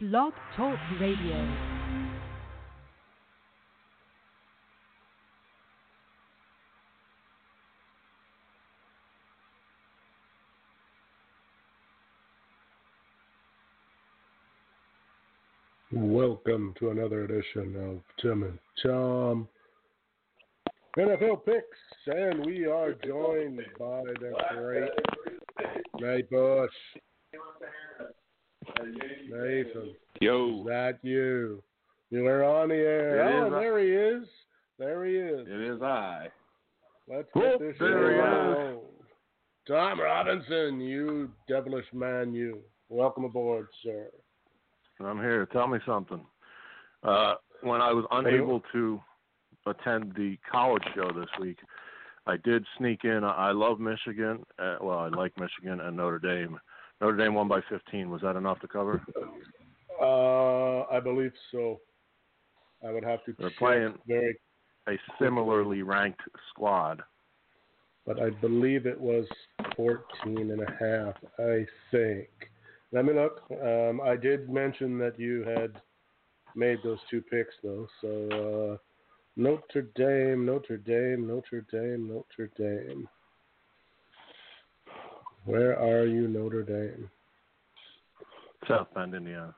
Blog Talk Radio. Welcome to another edition of Tim and Tom NFL Picks, and we are joined by the great Nate Bush. Nathan, Yo, is that you? You are on the air. It oh, there he is. There he is. it is I. Let's get this there he is. Tom Robinson, you devilish man, you. Welcome aboard, sir. I'm here. Tell me something. Uh, when I was unable to attend the college show this week, I did sneak in. I love Michigan. Uh, well, I like Michigan and Notre Dame. Notre Dame won by 15. Was that enough to cover? Uh, I believe so. I would have to They're playing- very, A similarly ranked squad. but I believe it was 14 and a half, I think. Let me look. Um, I did mention that you had made those two picks, though. So, uh, Notre Dame, Notre Dame, Notre Dame, Notre Dame. Where are you, Notre Dame? South Bend, Indiana.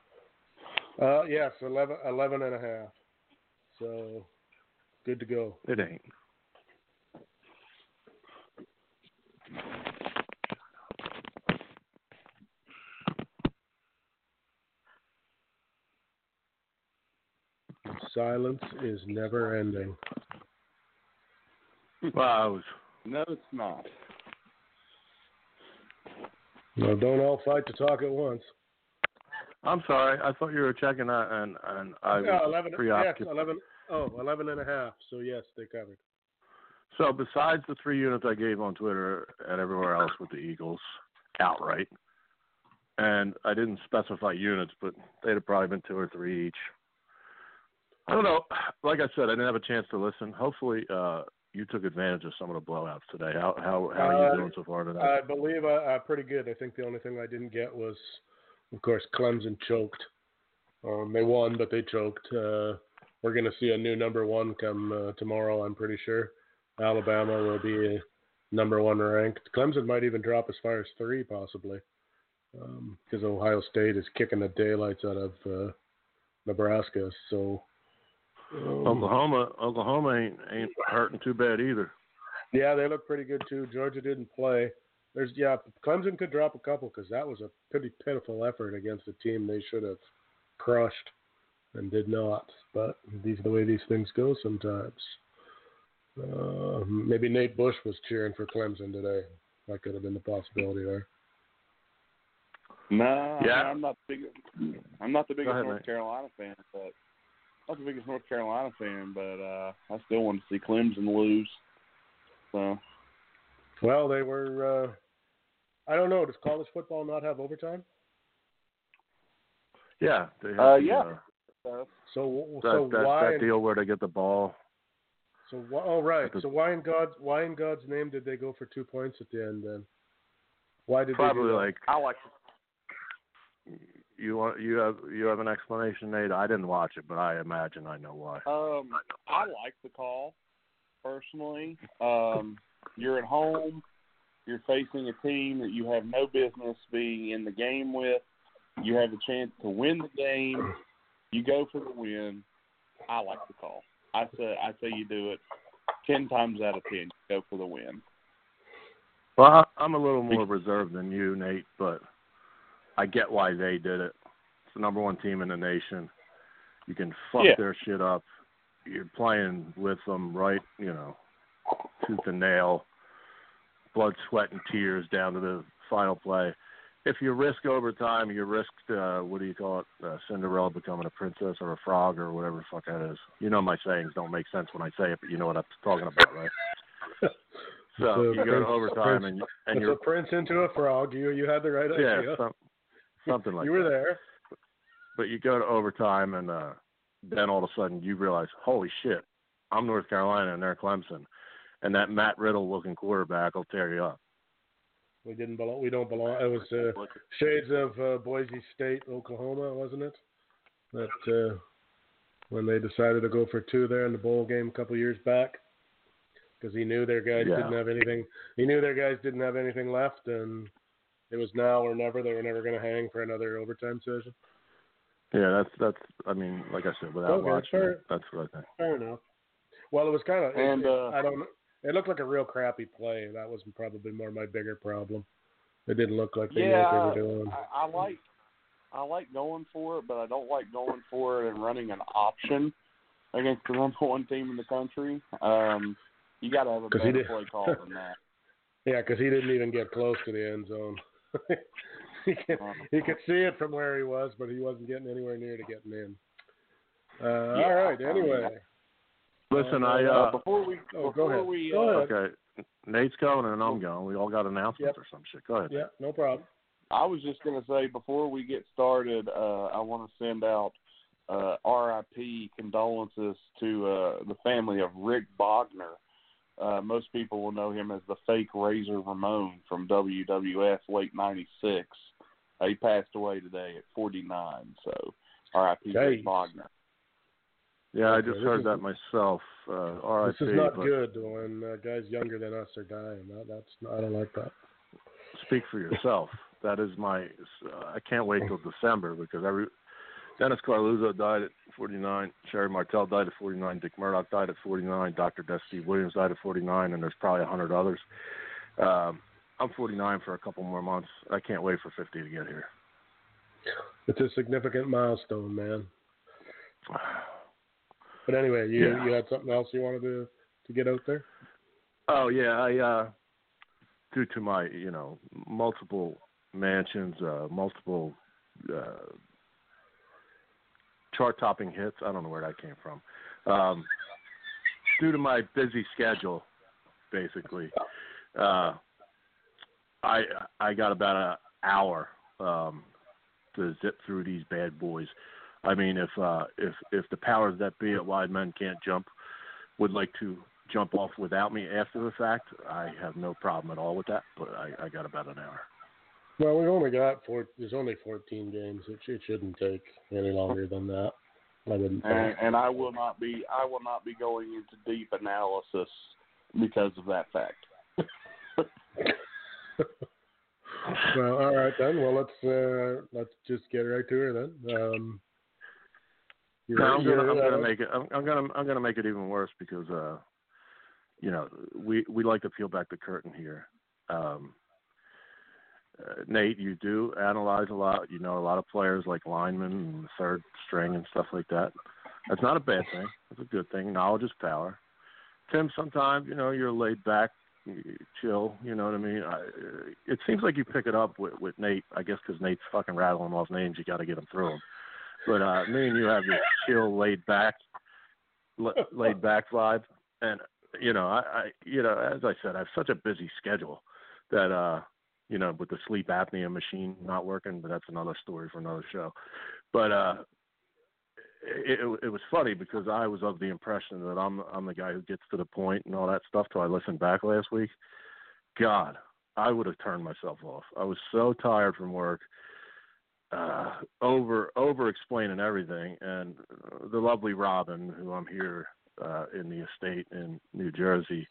Uh, yes, 11, 11 and a half. So, good to go. It ain't. Silence is never ending. Well, I was. No, it's not. No, don't all fight to talk at once. I'm sorry. I thought you were checking that, and and I was yeah, 11, yes, 11, oh, 11 and a half. So, yes, they covered. So besides the three units I gave on Twitter and everywhere else with the Eagles outright, and I didn't specify units, but they'd have probably been two or three each. I don't know. Like I said, I didn't have a chance to listen. Hopefully, uh, you took advantage of some of the blowouts today. How how how are Uh, you doing so far today? I believe I, I'm pretty good. I think the only thing I didn't get was, of course, Clemson choked. Um, they won, but they choked. Uh, we're going to see a new number one come uh, tomorrow, I'm pretty sure. Alabama will be number one ranked. Clemson might even drop as far as three, possibly, because Ohio State is kicking the daylights out of uh, Nebraska. So, um, Oklahoma Oklahoma ain't ain't hurting too bad either. Yeah, they look pretty good too. Georgia didn't play. There's yeah, Clemson could drop a couple because that was a pretty pitiful effort against a team they should have crushed and did not. But these are the way these things go sometimes. Uh, maybe Nate Bush was cheering for Clemson today. That could have been the possibility there. No, Yeah. I'm not big. I'm not the biggest ahead, North Nate. Carolina fan, but not the biggest North Carolina fan, but uh I still want to see Clemson lose. So Well, they were. Uh, I don't know. Does college football not have overtime? Yeah, they have Uh, the, yeah. uh, So that so that, why? that deal where they get the ball. So wh- oh right. The- So why in God's why in God's name did they go for two points at the end then? Why did they Probably do that? like I like You want you have you have an explanation, Nate? I didn't watch it, but I imagine I know why. Um, I like the call personally. Um, you're at home. You're facing a team that you have no business being in the game with. You have a chance to win the game. You go for the win. I like the call. I say I say you do it ten times out of ten. You go for the win. Well, I'm a little more reserved than you, Nate, but I get why they did it. It's the number one team in the nation. You can fuck Yeah. their shit up. You're playing with them, right? You know, tooth and nail, blood, sweat, and tears down to the final play. If you risk overtime, you risk uh, what do you call it? Uh, Cinderella becoming a princess or a frog or whatever the fuck that is. You know my sayings don't make sense when I say it, but you know what I'm talking about, right? So It's you go to overtime prince- and and you're a prince into a frog. You you had the right yeah, idea. some, something like you were that. there. But you go to overtime, and uh, then all of a sudden you realize, holy shit, I'm North Carolina and they're Clemson, and that Matt Riddle looking quarterback will tear you up. We didn't belong. We don't belong. It was uh, shades of uh, Boise State, Oklahoma, wasn't it? That uh, when they decided to go for two there in the bowl game a couple years back, because he knew their guys Yeah. didn't have anything. He knew their guys didn't have anything left, and it was now or never. They were never going to hang for another overtime session. Yeah, that's that's. I mean, like I said, without Okay, watching, fair. it, that's what I think. Fair enough. Well, it was kind of. And, it, uh, I don't. It looked like a real crappy play. That was probably more my bigger problem. It didn't look like they yeah, knew what they were doing. I, I like I like going for it, but I don't like going for it and running an option against the number one team in the country. Um, you got to have a 'Cause he better did- play call than that. Yeah, because he didn't even get close to the end zone. He could he could see it from where he was, but he wasn't getting anywhere near to getting in. Uh, Yeah, all right. I Anyway, Listen, Uh, I Uh, uh, before we oh, go before ahead. we Go uh, ahead. okay. Nate's going and I'm going. We all got announcements Yep. or some shit. Go ahead. yeah, no problem. I was just going to say before we get started, uh, I want to send out uh, RIP condolences to uh, the family of Rick Bognar. Uh, most people will know him as the fake Razor Ramon from WWF late '96. Uh, he passed away today at 49. So RIP Rick Jeez. Bognar. Yeah, I just this heard is- that myself. Uh, R.I.P. This is not but good when uh, guys younger than us are dying. That, that's I don't like that. speak for yourself. that is my. Uh, I can't wait till December because every Dennis Carluzzo died at 49. Sherri Martel died at 49. Dick Murdoch died at 49. Dr. Steve Williams died at 49, and there's probably a hundred others. Um, I'm 49 for a couple more months. I can't wait for 50 to get here. It's a significant milestone, man. But anyway, you Yeah. you had something else you wanted to to get out there? Oh yeah, I uh due to my, you know, multiple mansions, uh multiple uh chart topping hits, I don't know where that came from. Um due to my busy schedule basically, uh I I got about an hour um to zip through these bad boys. I mean if uh if if the powers that be at Wide Men Can't Jump would like to jump off without me after the fact, I have no problem at all with that. But I, I got about an hour. Well, we've only got four. There's only 14 games. It, it shouldn't take any longer than that. I wouldn't And, think. and I will not be I will not be going into deep analysis because of that fact. well, all right then. Well, let's uh, let's just get right to her then. Um, you're, No, I'm gonna, you're, I'm uh, gonna make it. I'm, I'm gonna, I'm gonna make it even worse because, uh, you know, we we like to peel back the curtain here. Um, uh, Nate, you do analyze a lot. You know a lot of players like linemen and third string and stuff like that. That's not a bad thing. That's a good thing. Knowledge is power. Tim, sometimes you know you're laid back, chill. You know what I mean? I, it seems like you pick it up with, with Nate. I guess because Nate's fucking rattling off names. You got to get him through them. But uh, me and you have this chill, laid back, la- laid back vibe, and you know, I, I, you know, as I said, I have such a busy schedule that, uh, you know, with the sleep apnea machine not working, but that's another story for another show. But uh, it, it, it was funny because I was of the impression that I'm I'm the guy who gets to the point and all that stuff. Till I listened back last week, God, I would have turned myself off. I was so tired from work uh, over over explaining everything. And the lovely Robin, who I'm here uh, in the estate in New Jersey,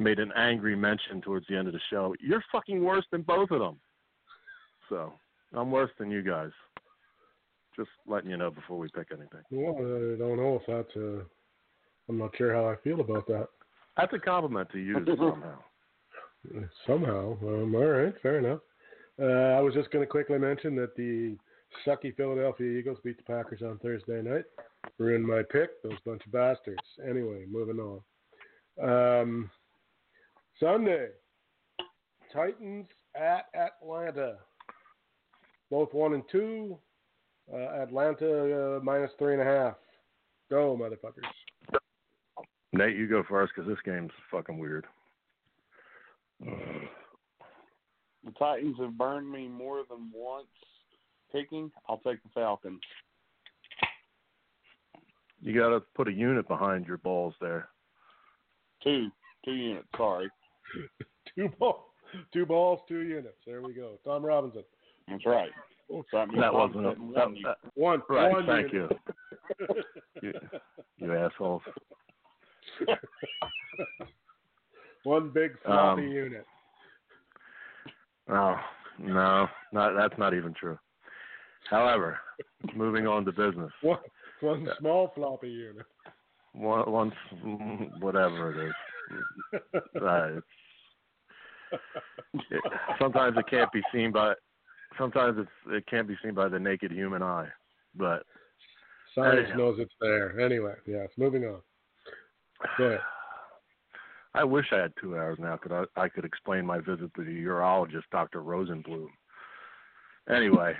made an angry mention towards the end of the show. You're fucking worse than both of them. So I'm worse than you guys. Just letting you know before we pick anything. well, I don't know if that's. Uh, I'm not sure how I feel about that. That's a compliment to you somehow. Somehow, um, all right, fair enough. Uh, I was just going to quickly mention that the sucky Philadelphia Eagles beat the Packers on Thursday night. Ruined my pick, those bunch of bastards. Anyway, moving on. Um, Sunday, Titans at Atlanta. Both one and two. Uh, Atlanta uh, minus three and a half. Go, motherfuckers. Nate, you go first because this game's fucking weird. The Titans have burned me more than once picking. I'll take the Falcons. You got to put a unit behind your balls there. Two. Two units, sorry. Two ball. two balls, two units. There we go. Tom Robinson. That's right. So that, means That Tom's wasn't a, that, one that, One. right. one thank unit. you, you, you assholes. one big floppy Um, unit. Oh no, not that's not even true. However, moving on to business. One, one Yeah. small floppy unit. One, once, whatever it is. Uh, it's, it, sometimes it can't be seen by. Sometimes it's it can't be seen by the naked human eye. But Science Anyhow. knows it's there. Anyway, yes. Moving on. Go. I wish I had two hours now. Could I? I could explain my visit to the urologist, Doctor Rosenblum. Anyway,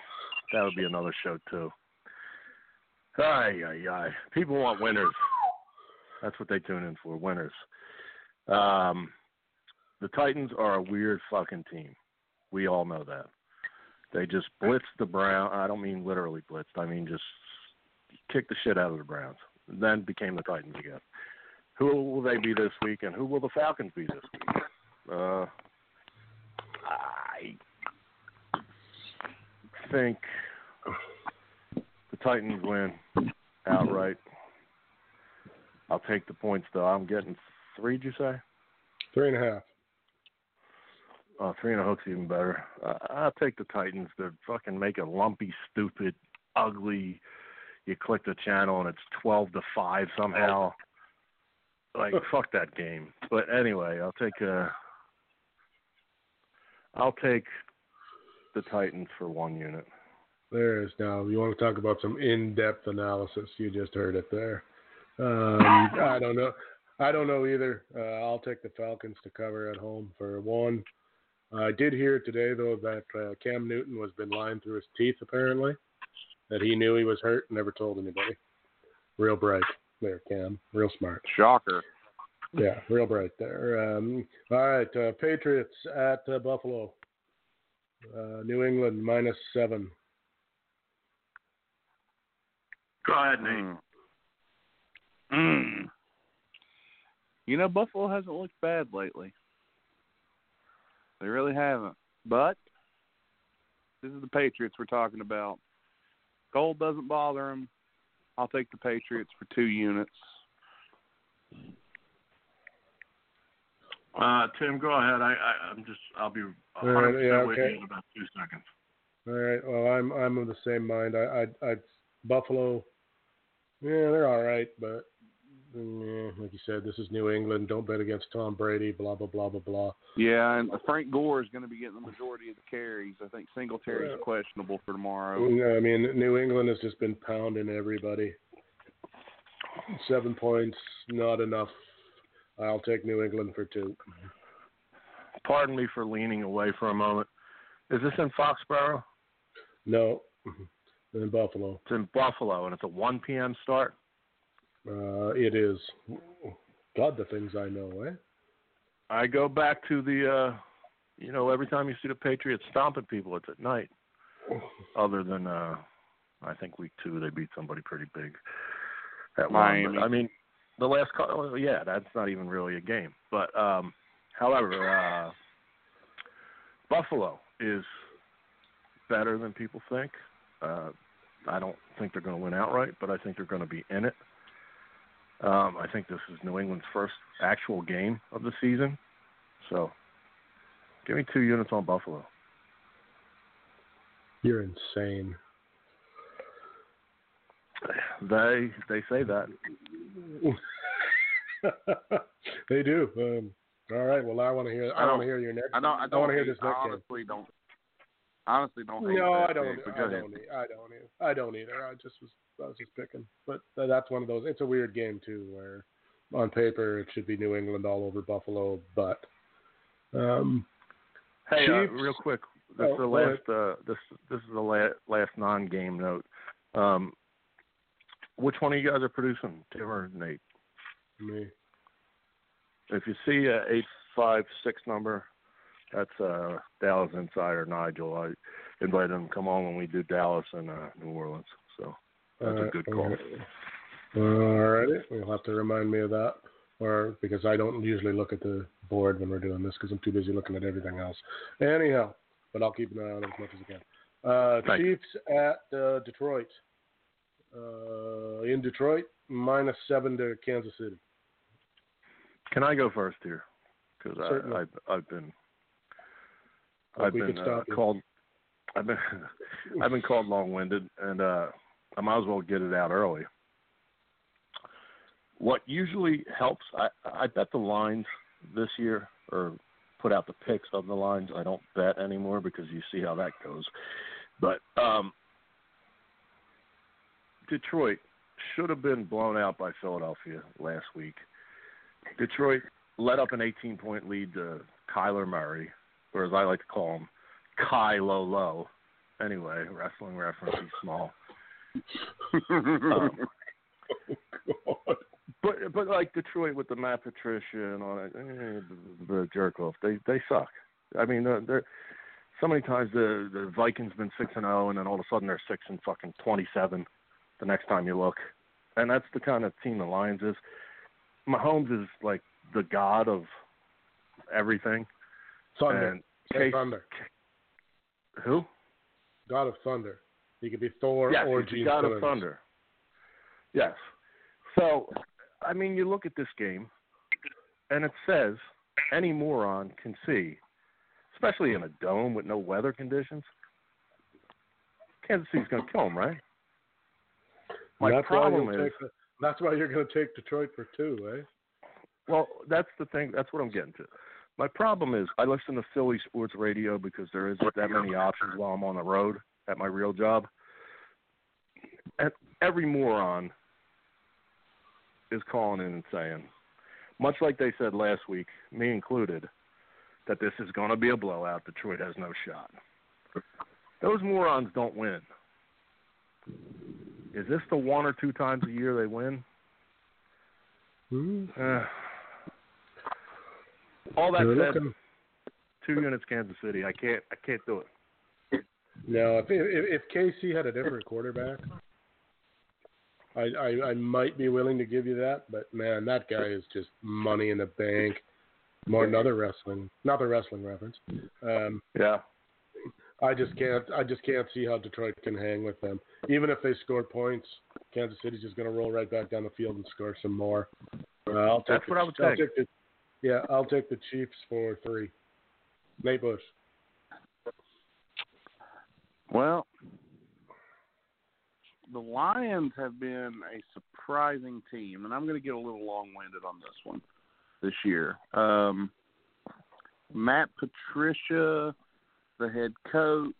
that would be another show too. Ay, ay, ay. People want winners. That's what they tune in for, winners. Um, the Titans are a weird fucking team. We all know that. They just blitzed the Brown. I don't mean literally blitzed. I mean just kicked the shit out of the Browns. Then became the Titans again. Who will they be this week, and who will the Falcons be this week? Uh, I think the Titans win outright. I'll take the points though. I'm getting three. Did you say? Three and a half. Oh, three and a hook's even better. Uh, I'll take the Titans. They're fucking make a lumpy, stupid, ugly. You click the channel and it's twelve to five somehow. Like fuck that game. But anyway, I'll take uh I'll take the Titans for one unit. There is now. You want to talk about some in-depth analysis? You just heard it there. Um, I don't know. I don't know either. Uh, I'll take the Falcons to cover at home for one. I did hear today though that uh, Cam Newton was been lying through his teeth apparently. That he knew he was hurt, and never told anybody. Real bright there, Cam. Real smart. Shocker. Yeah, real bright there. Um, all right, uh, Patriots at uh, Buffalo. Uh, New England minus seven. Go ahead, Mm. Mm. You know, Buffalo hasn't looked bad lately. They really haven't. But this is the Patriots we're talking about. Gold doesn't bother them. I'll take the Patriots for two units. Uh, Tim, go ahead. I, I I'm just I'll be All right, 100% yeah, with okay. you in about two seconds. All right. Well, I'm I'm of the same mind. I I, I Buffalo. Yeah, they're all right, but yeah, like you said, this is New England. Don't bet against Tom Brady. Blah blah blah blah blah. Yeah, and Frank Gore is going to be getting the majority of the carries. I think Singletary's Yeah. questionable for tomorrow. Mm, I mean, New England has just been pounding everybody. Seven points, not enough. I'll take New England for two. Pardon me for leaning away for a moment. Is this in Foxborough? No, mm-hmm. in Buffalo. It's in Buffalo, and it's a 1 p.m. start. Uh, it is. God, the things I know, eh? I go back to the, uh, you know, every time you see the Patriots stomping people, it's at night. Other than, uh, I think week two they beat somebody pretty big. At one. Miami. But, I mean, the last, call, well, yeah, that's not even really a game. But, um, however, uh, Buffalo is better than people think. Uh, I don't think they're going to win outright, but I think they're going to be in it. Um, I think this is New England's first actual game of the season. So, give me two units on Buffalo. You're insane. They they say that. they do. Um, all right. Well, I want to hear. I, I want don't- to hear your next. I don't. I I don't want to hear this next I game. don't. Honestly, don't hate No, that I don't. pick, but I go ahead. don't. I don't. e- I don't either. I just was. I was just picking. But that's one of those. It's a weird game too, where on paper it should be New England all over Buffalo, but um, Hey, uh, real quick, this Oh, is the last. Uh, this this is the la- last non-game note. Um, which one of you guys are producing, Tim or Nate? me. If you see a eight five six number, that's uh, Dallas Insider Nigel. I invited him to come on when we do Dallas and uh, New Orleans. So that's a good call. All righty. You'll have to remind me of that, or because I don't usually look at the board when we're doing this because I'm too busy looking at everything else. Anyhow, but I'll keep an eye on it as much as I can. Uh. Chiefs at uh, Detroit. Uh, in Detroit, minus seven to Kansas City. Can I go first here? Because I've I've been I've we been could uh, called I've been I've been called long-winded, and uh, I might as well get it out early. What usually helps, I I bet the lines this year, or put out the picks of the lines. I don't bet anymore because you see how that goes. But um, Detroit should have been blown out by Philadelphia last week. Detroit let up an 18 point lead to Kyler Murray, or as I like to call him, Kai Low Low. Anyway, wrestling reference, he's small. Um, but but like Detroit with the Matt Patricia and all that, eh, the, the jerk off, they they suck. I mean, they're, they're so many times the the Vikings been six and zero, and then all of a sudden they're six and fucking twenty seven. The next time you look, and that's the kind of team the Lions is. Mahomes is like the god of everything. Thunder. And Thunder. who? God of Thunder. He could be Thor yes, or Gene god of thunder. Yes. So, I mean, you look at this game, and it says any moron can see, especially in a dome with no weather conditions. Kansas City's going to kill him, right? My that's problem is, the, that's why you're going to take Detroit for two, eh? well, that's the thing. That's what I'm getting to. My problem is, I listen to Philly sports radio because there isn't that many options while I'm on the road at my real job. And every moron is calling in and saying, much like they said last week, me included, that this is going to be a blowout. Detroit has no shot. Those morons don't win. Is this the one or two times a year they win? Hmm. Uh, all that They're said, looking- two units Kansas City. I can't. I can't do it. No, if, if if KC had a different quarterback, I, I I might be willing to give you that. But man, that guy is just money in the bank. More another wrestling, not the wrestling reference. Um, Yeah. I just can't. I just can't see how Detroit can hang with them. Even if they score points, Kansas City's just going to roll right back down the field and score some more. Uh, I'll take That's the, what I would I'll take. take the, yeah, I'll take the Chiefs for three. Nate Bush. Well, the Lions have been a surprising team, and I'm going to get a little long-winded on this one this year. Um, Matt Patricia, the head coach,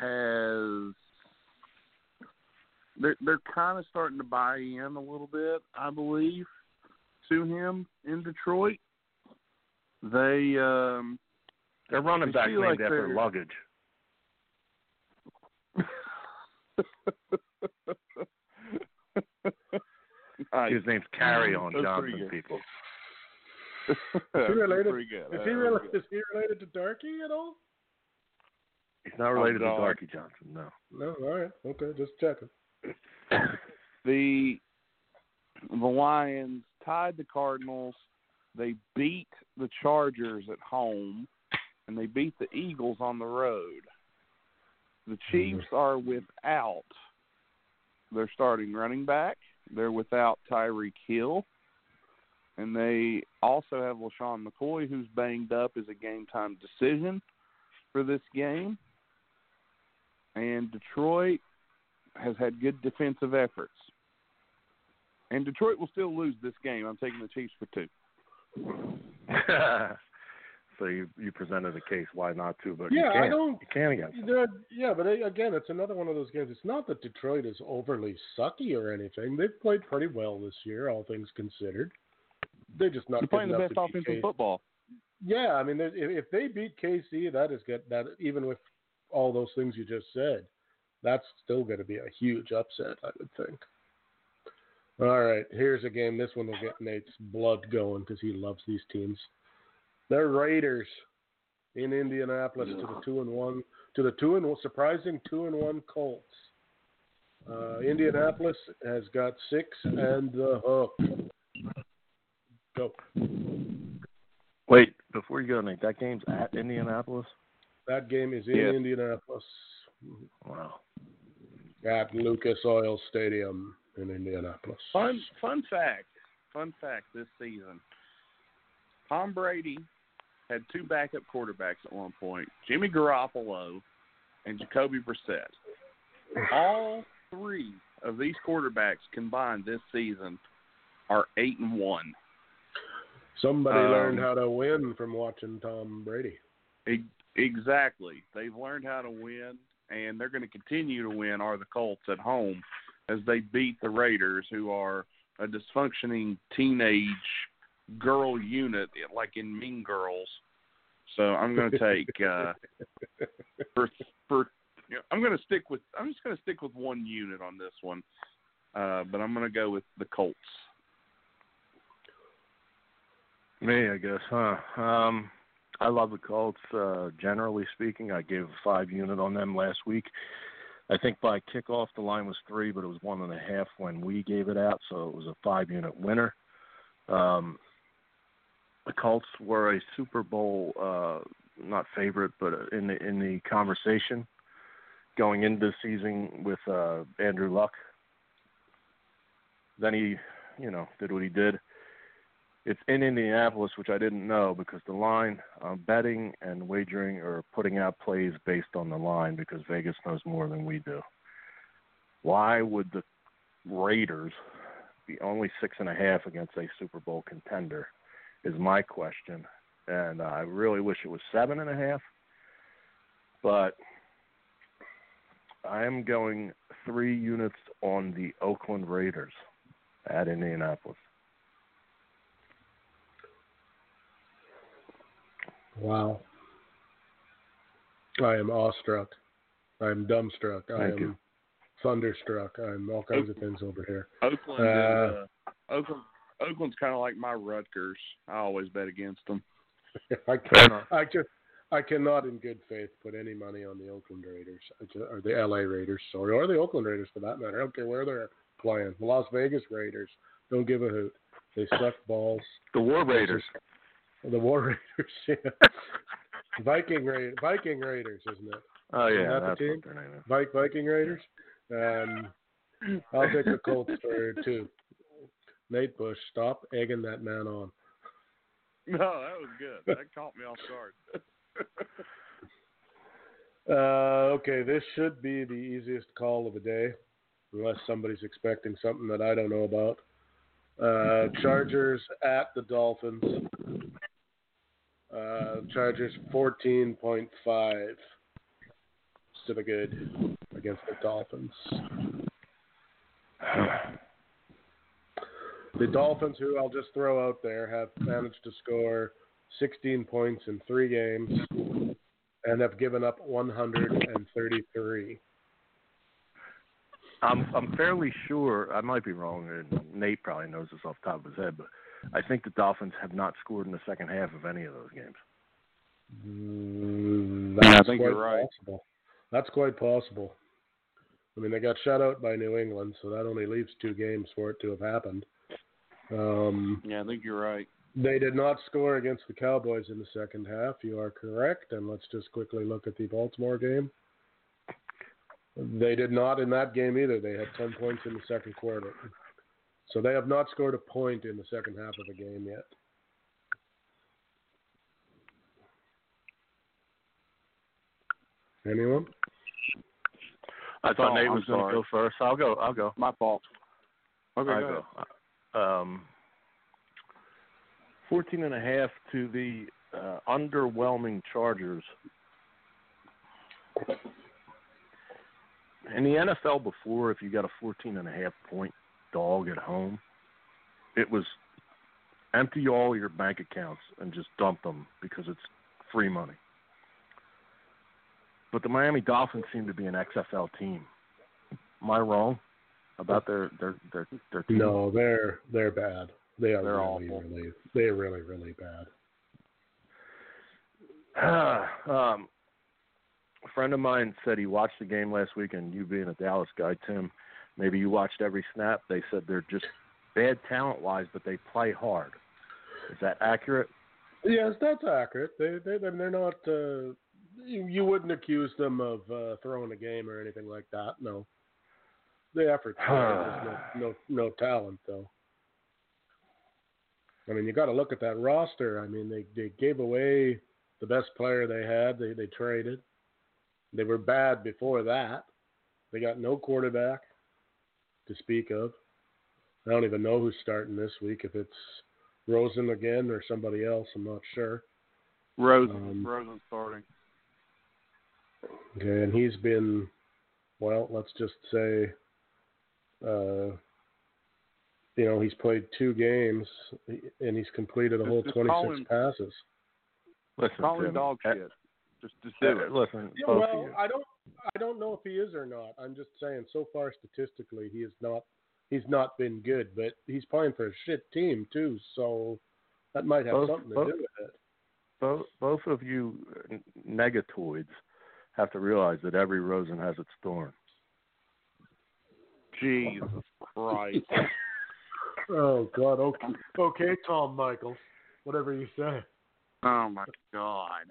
has they're they're kind of starting to buy in a little bit, I believe, to him in Detroit. They um, They're running back named like after they're- luggage. His name's Kerryon Johnson. People. Is he related? Good. Is he that rel- was good. is he related to Darky at all? He's not related to. Darky Johnson. No. No. All right. Okay. Just checking. the the Lions tied the Cardinals. They beat the Chargers at home, and they beat the Eagles on the road. The mm-hmm. Chiefs are without their starting running back. They're without Tyreek Hill, and they also have LeSean McCoy, who's banged up, is a game time decision for this game. And Detroit has had good defensive efforts. And Detroit will still lose this game. I'm taking the Chiefs for two. so you you presented a case why not to, but Yeah, you can't. I don't. You can against them. They're- Yeah, but eh, again, it's another one of those games. It's not that Detroit is overly sucky or anything. They've played pretty well this year, all things considered. They're just not They're playing the best to beat offensive football. Yeah, I mean, if, if they beat KC, that is good. That even with all those things you just said, that's still going to be a huge upset, I would think. All right, here's a game. This one will get Nate's blood going because he loves these teams. The Raiders in Indianapolis to the two and one to the two and surprising two and one Colts. Uh, Indianapolis has got six and the hook. Go. Wait, before you go, Nate, that game's at Indianapolis. That game is in Yes. Indianapolis Wow. at Lucas Oil Stadium in Indianapolis. Fun fun fact. Fun fact this season. Tom Brady had two backup quarterbacks at one point, Jimmy Garoppolo and Jacoby Brissett. All three of these quarterbacks combined this season are eight and one. Somebody Um, learned how to win from watching Tom Brady. E- Exactly. They've learned how to win, and they're going to continue to win. Are the Colts at home as they beat the Raiders, who are a dysfunctioning teenage girl unit, like in Mean Girls. So I'm going to take uh, for for. You know, I'm going to stick with. I'm just going to stick with one unit on this one, uh, but I'm going to go with the Colts. Me, I guess, huh? Um, I love the Colts. Uh, generally speaking, I gave a five unit on them last week. I think by kickoff the line was three, but it was one and a half when we gave it out, so it was a five unit winner. Um, the Colts were a Super Bowl uh, not favorite, but in the in the conversation going into the season with uh, Andrew Luck. Then he, you know, did what he did. It's in Indianapolis, which I didn't know because the line uh, betting and wagering are putting out plays based on the line because Vegas knows more than we do. Why would the Raiders be only six and a half against a Super Bowl contender? Is my question, and uh, I really wish it was seven and a half, but I am going three units on the Oakland Raiders at Indianapolis. Wow. I am awestruck. I'm dumbstruck. I am you. thunderstruck. I'm all kinds of things over here. Oakland, Uh, is, uh, Oakland, Oakland's kind of like my Rutgers. I always bet against them. I Fair I just. I cannot, in good faith, put any money on the Oakland Raiders or the LA Raiders, sorry, or the Oakland Raiders for that matter. I don't care where they're playing. The Las Vegas Raiders don't give a hoot. They suck balls. The War Raiders. The War Raiders, yeah. Viking Ra- Viking Raiders, isn't it? Oh yeah, that the team? name Viking Raiders. Um, I'll take the Colts for two. Nate Bush, stop egging that man on. No, that was good. That caught me off guard. Uh, okay, this should be the easiest call of the day, unless somebody's expecting something that I don't know about. Uh, Chargers at the Dolphins. Uh, Chargers 14.5 to the good against the Dolphins. The Dolphins, who I'll just throw out there, have managed to score 16 points in three games and have given up 133. I'm I'm fairly sure I might be wrong, and Nate probably knows this off the top of his head, but I think the Dolphins have not scored in the second half of any of those games. Mm, Yeah, I that's think quite you're right. possible. That's quite possible. I mean, they got shut out by New England, so that only leaves two games for it to have happened. Um, yeah, I think you're right. they did not score against the Cowboys in the second half. You are correct. And let's just quickly look at the Baltimore game. They did not in that game either. They had 10 points in the second quarter. So they have not scored a point in the second half of the game yet. Anyone? I thought Oh, Nate I'm was going to go first. I'll go. I'll go. My fault. Okay, I go go. Um, 14 and a half to the uh, underwhelming Chargers. In the NFL before, if you got a 14 and a half point dog at home, it was empty all your bank accounts and just dump them because it's free money. But the Miami Dolphins seem to be an XFL team. Am I wrong about their their their their team? No, they're they're bad. They are They're really, awful. really they're really, really bad. um, a friend of mine said he watched the game last week, and you being a Dallas guy, Tim, maybe you watched every snap. They said they're just bad talent wise, but they play hard. Is that accurate? Yes, that's accurate. They they they're not. Uh, you you wouldn't accuse them of uh, throwing a game or anything like that. No. The effort, no, no no talent though. I mean, you got to look at that roster. I mean, they they gave away the best player they had. They they traded. They were bad before that. They got no quarterback to speak of. I don't even know who's starting this week. If it's Rosen again or somebody else, I'm not sure. Rosen, Um, Rosen starting. Okay, and he's been, well, let's just say, uh, you know, he's played two games and he's completed a whole 26 him- passes. Listen, Call him dog shit. Just, just uh, do it. Listen, Yeah, well, you. I don't, I don't know if he is or not. I'm just saying, so far statistically, he is not, he's not been good. But he's playing for a shit team too, so that might have Both- something to both- do with it. both both of you uh, negatoids have to realize that every Rosen has its thorn. Jesus Christ. Oh God, okay, okay, Tom Michaels, whatever you say. Oh my God.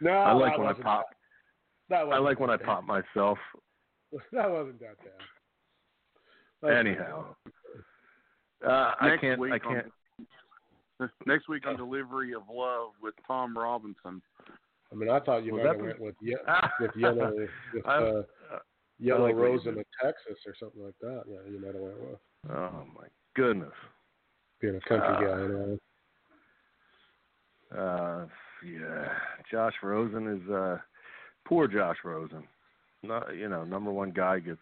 No, I like when I pop. That, that I like when I pop myself. That wasn't that bad. That's Anyhow, uh, I Next can't. week I can't. On, next week on Delivery of Love with Tom Robinson. I mean, I thought you Was might that have the- went with ye- with yellow with uh, uh, yellow like rose in did. Texas or something like that. Yeah, you might have went with Oh my goodness. being a country Ah. guy. You know. Uh, yeah, Josh Rosen is uh, poor Josh Rosen. Not, you know, number one guy gets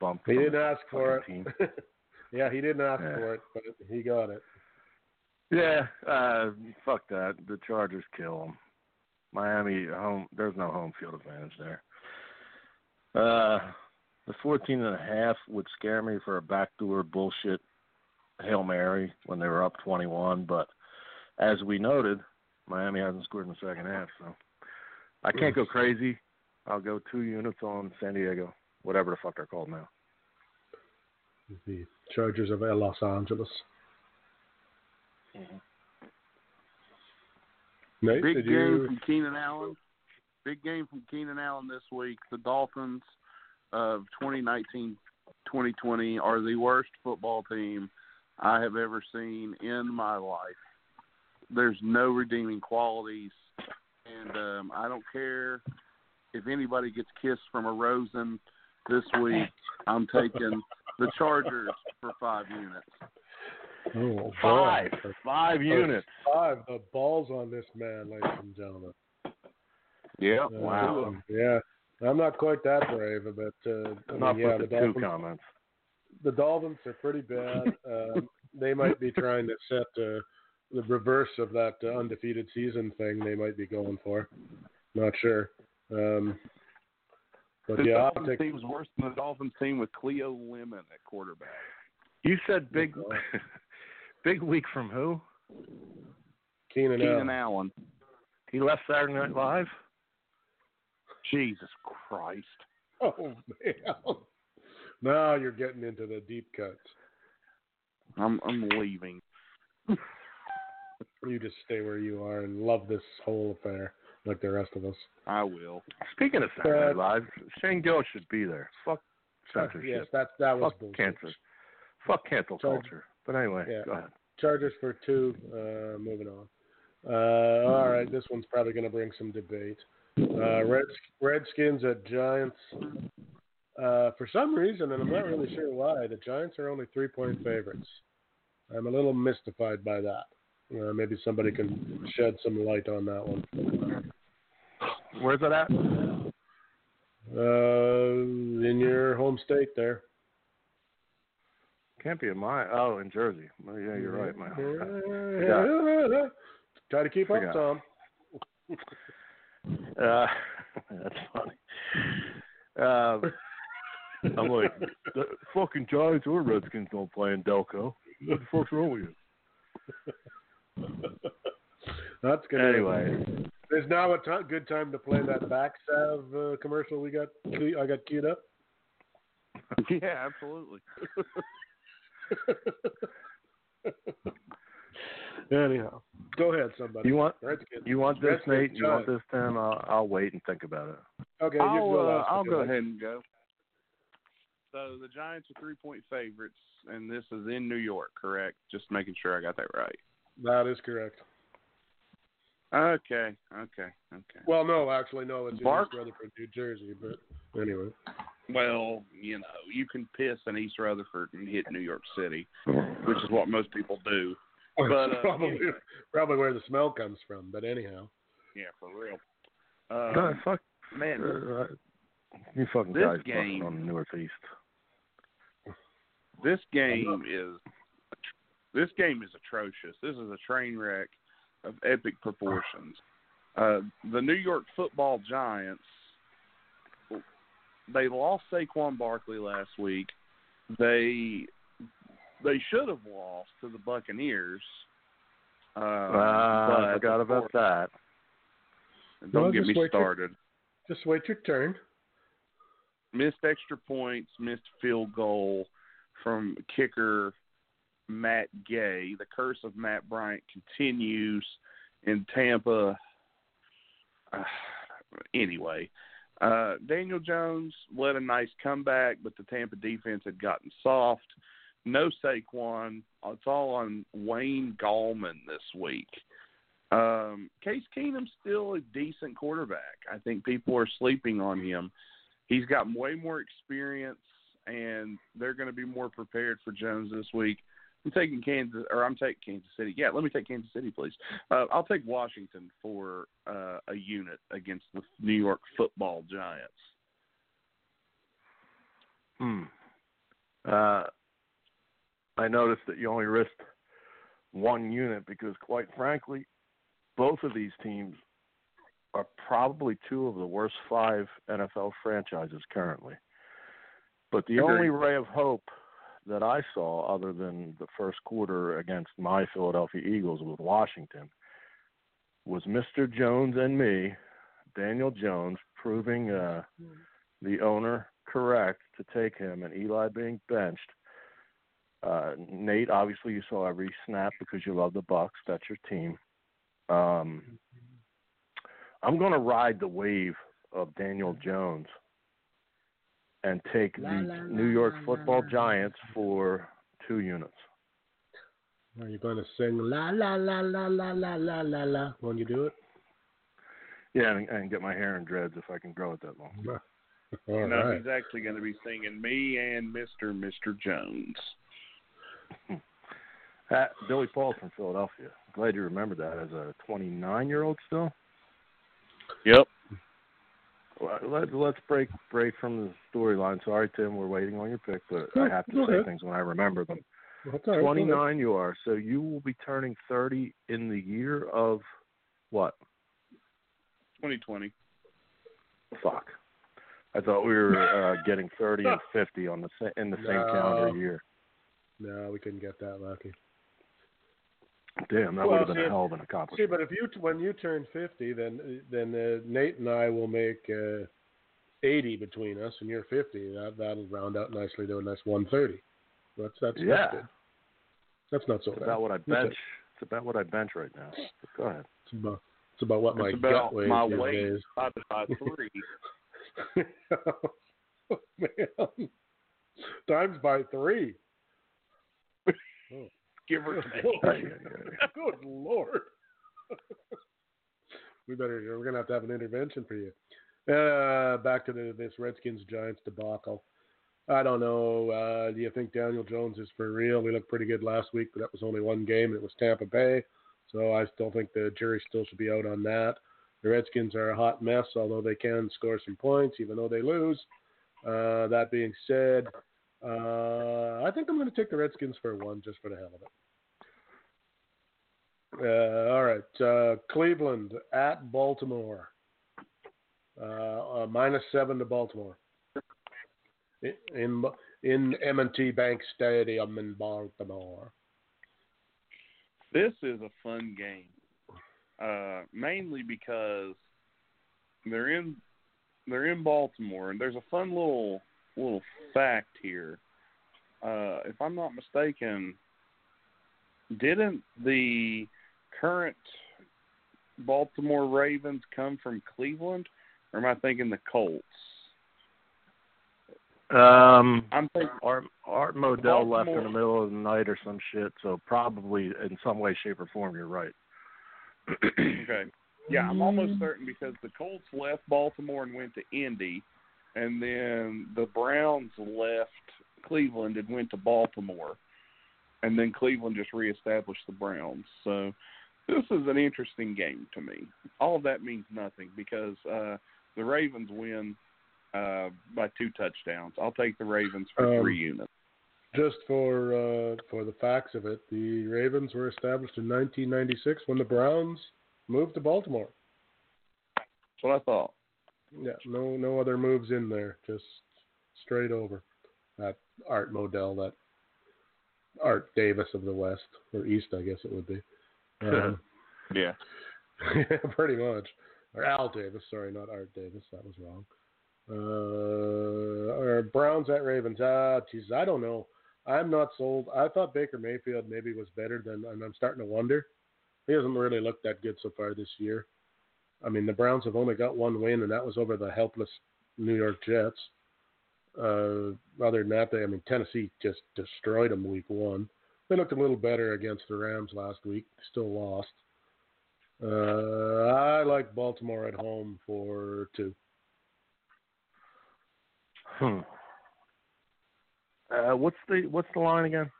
bumped. He didn't ask for it. yeah, he didn't ask Yeah. for it, but he got it. Yeah, uh, fuck that. The Chargers kill him. Miami home. There's no home field advantage there. Uh, the 14 and a half would scare me for a backdoor bullshit hail mary when they were up 21, but as we noted, Miami hasn't scored in the second half, so I can't go crazy. I'll go two units on San Diego, whatever the fuck they're called now. The Chargers of Los Angeles. Mm-hmm. Nate, Big game you? from Keenan Allen. Big game from Keenan Allen this week. The Dolphins of 2019 2020 are the worst football team I have ever seen in my life. There's no redeeming qualities, and um, I don't care if anybody gets kissed from a Rosen this week. I'm taking the Chargers for five units. Oh, boy. Five, five units. Five. The balls on this man, ladies and gentlemen. Yeah, Uh, Yeah, I'm not quite that brave, but uh, I Not mean, yeah, put the the two Dolphins. comments. The Dolphins are pretty bad. Um, they might be trying to set uh, the reverse of that uh, undefeated season thing. They might be going for. Not sure. Um, but The yeah, I'll Dolphins take. team's worse than the Dolphins team with Cleo Lemon at quarterback. You said big, big week from who? Keenan Keenan Allen. Allen. He left Saturday Night Live. Jesus Christ. Oh man! Now you're getting into the deep cuts. I'm I'm leaving. You just stay where you are and love this whole affair like the rest of us. I will. Speaking of Saturday Uh, Night Live, Shane Gill should be there. Fuck censorship. yes, that that was Fuck bullshit. cancer. Fuck cancel Charge- culture. But anyway, Yeah. go ahead. Chargers for two. Uh, moving on. Uh, all right, this one's probably going to bring some debate. Uh, Reds, Redskins at Giants. Uh, for some reason, and I'm not really sure why, the Giants are only three point favorites. I'm a little mystified by that. Uh, maybe somebody can shed some light on that one. Where's it at? Uh, in your home state there. Can't be in my. Oh, in Jersey. Well, yeah, you're right. My. Yeah. Try to keep up, Tom. Uh, that's funny. Uh, I'm like, the fucking Giants or Redskins don't play in Delco. What the fuck's wrong with you? That's good. Anyway, There's now a t- good time to play that back salve uh, commercial we got. I got queued up. yeah, absolutely. Anyhow, go ahead, somebody. You want Redskins. you want this, Redskins Nate? You want this, Tim? I'll, I'll wait and think about it. Okay, I'll, can go uh, I'll go ahead and go. So the Giants are three point favorites, and this is in New York, correct? Just making sure I got that right. That is correct. Okay, okay, okay. Well, no, actually, no. It's in Bark- East Rutherford, New Jersey, but anyway. Well, you know, you can piss in East Rutherford and hit New York City, which is what most people do. But, uh, probably, anyway. probably where the smell comes from. But anyhow, Yeah, for real. No, fuck. man, Uh, you fucking this guys game- fucking on the Northeast. this game is this game is atrocious. This is a train wreck of epic proportions. Uh, the New York Football Giants they lost Saquon Barkley last week. They they should have lost to the Buccaneers. Uh, Ah, but I forgot of about that. Don't Well, get me wait till- started. just wait your turn. missed extra points, missed field goal from kicker Matt Gay. The curse of Matt Bryant continues in Tampa. Uh, anyway, uh, Daniel Jones led a nice comeback, but the Tampa defense had gotten soft. No Saquon. It's all on Wayne Gallman this week. Um, Case Keenum's still a decent quarterback. I think people are sleeping on him he's got way more experience and they're going to be more prepared for Jones this week. I'm taking Kansas, or I'm taking Kansas City. Yeah, let me take Kansas City, please. Uh, I'll take Washington for uh, a unit against the New York Football Giants. Hmm. Uh, I noticed that you only risked one unit because, quite frankly, both of these teams are probably two of the worst five NFL franchises currently. But the Agreed. only ray of hope that I saw, other than the first quarter against my Philadelphia Eagles with Washington, was Mr. Jones and me, Daniel Jones, proving uh, the owner correct to take him and Eli being benched. Uh, Nate, obviously you saw every snap because you love the Bucks. That's your team. Um, I'm going to ride the wave of Daniel Jones and take La, the la, la, New York la, Football la, la. Giants for two units. Are you going to sing la la la la la la la la la when you do it? Yeah, and, and get my hair in dreads if I can grow it that long. All no, right. he's actually going to be singing me and Mister Mister Jones. Uh, Billy Paul's from Philadelphia. Glad you remember that as a 29 year old still. Yep. Well, Let, let's break break from the storyline. Sorry, Tim, we're waiting on your pick, but I have to say ahead. things when I remember them. That's all right. Go ahead. 29 you are, so you will be turning 30 in the year of what? 2020. Fuck. I thought we were uh, getting 30 and 50 on the in the same No. calendar year. No, we couldn't get that lucky. Damn, that Well, would have been see, a hell of an accomplishment. See, accomplishment. but if you when you turn fifty, then then uh, Nate and I will make uh, eighty between us, and you're fifty. That that'll round out nicely to a nice one thirty. That's that's Yeah. That's, good. that's not so It's bad. about what I bench. It's about what I bench right now. But go ahead. It's about it's about what my it's gut about weighs my weight days. divided by three. Man, times by three. Give or take. Good lord. we better. We're gonna have to have an intervention for you. Uh, back to the, this Redskins Giants debacle. I don't know. Uh, do you think Daniel Jones is for real? We looked pretty good last week, but that was only one game, it was Tampa Bay. So I still think the jury still should be out on that. The Redskins are a hot mess, although they can score some points, even though they lose. Uh, that being said, uh, I think I'm going to take the Redskins for one, just for the hell of it. Uh, all right, uh, Cleveland at Baltimore. Uh, uh, minus seven to Baltimore. In in, M&T Bank Stadium in Baltimore. This is a fun game, uh, mainly because they're in they're in Baltimore, and there's a fun little little fact here. Uh, if I'm not mistaken, didn't the current Baltimore Ravens come from Cleveland, or am I thinking the Colts? Um, I'm thinking Art Art Modell left in the middle of the night or some shit, so probably in some way, shape, or form, you're right. okay. Yeah, I'm almost certain because the Colts left Baltimore and went to Indy, and then the Browns left Cleveland and went to Baltimore, and then Cleveland just reestablished the Browns. So this is an interesting game to me. All of that means nothing because uh, the Ravens win uh, by two touchdowns. I'll take the Ravens for Um, three units. Just for uh, for the facts of it, the Ravens were established in 1996 when the Browns moved to Baltimore. That's what I thought. Yeah, no no other moves in there, just straight over. That Art Modell, that Art Davis of the West or East, I guess it would be. Um, Yeah. yeah, pretty much. Or Al Davis, sorry, not Art Davis. That was wrong. Uh, or Browns at Ravens. Ah, geez, I don't know. I'm not sold. I thought Baker Mayfield maybe was better than, and I'm starting to wonder. He hasn't really looked that good so far this year. I mean, the Browns have only got one win, and that was over the helpless New York Jets. Uh, other than that, they, I mean, Tennessee just destroyed them week one. They looked a little better against the Rams last week. Still lost. Uh, I like Baltimore at home for two. Hmm. Uh, what's the what's the line again?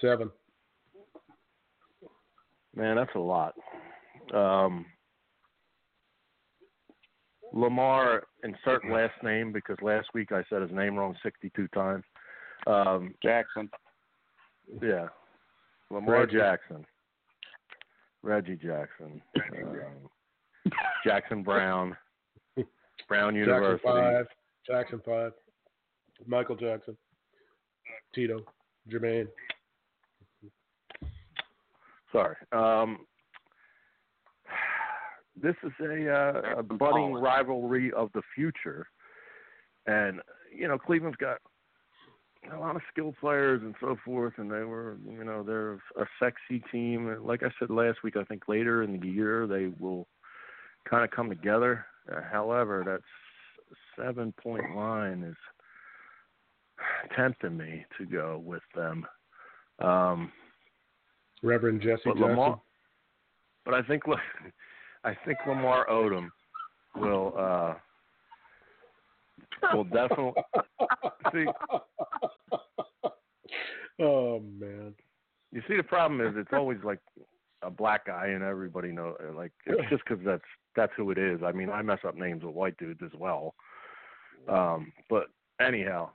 Seven. Man, that's a lot. Um, Lamar, insert last name because last week I said his name wrong 62 times. Um, Jackson. yeah, Lamar Reggie. Jackson, Reggie Jackson, um, Jackson Brown, Brown University. Jackson five. Jackson five. Michael Jackson. Tito. Jermaine. Sorry. Um, this is a, uh, a budding rivalry of the future, and you know Cleveland's got a lot of skilled players and so forth, and they were, you know, they're a sexy team. And like I said last week, I think later in the year they will kind of come together. Uh, however, that seven point line is tempting me to go with them. Um, Reverend Jesse but Jackson. Lamar, but I think I think Lamar Odom will uh will definitely see. oh man. You see, the problem is it's always like a black guy, and everybody know like it's just because that's that's who it is. I mean, I mess up names of white dudes as well. Um, but anyhow,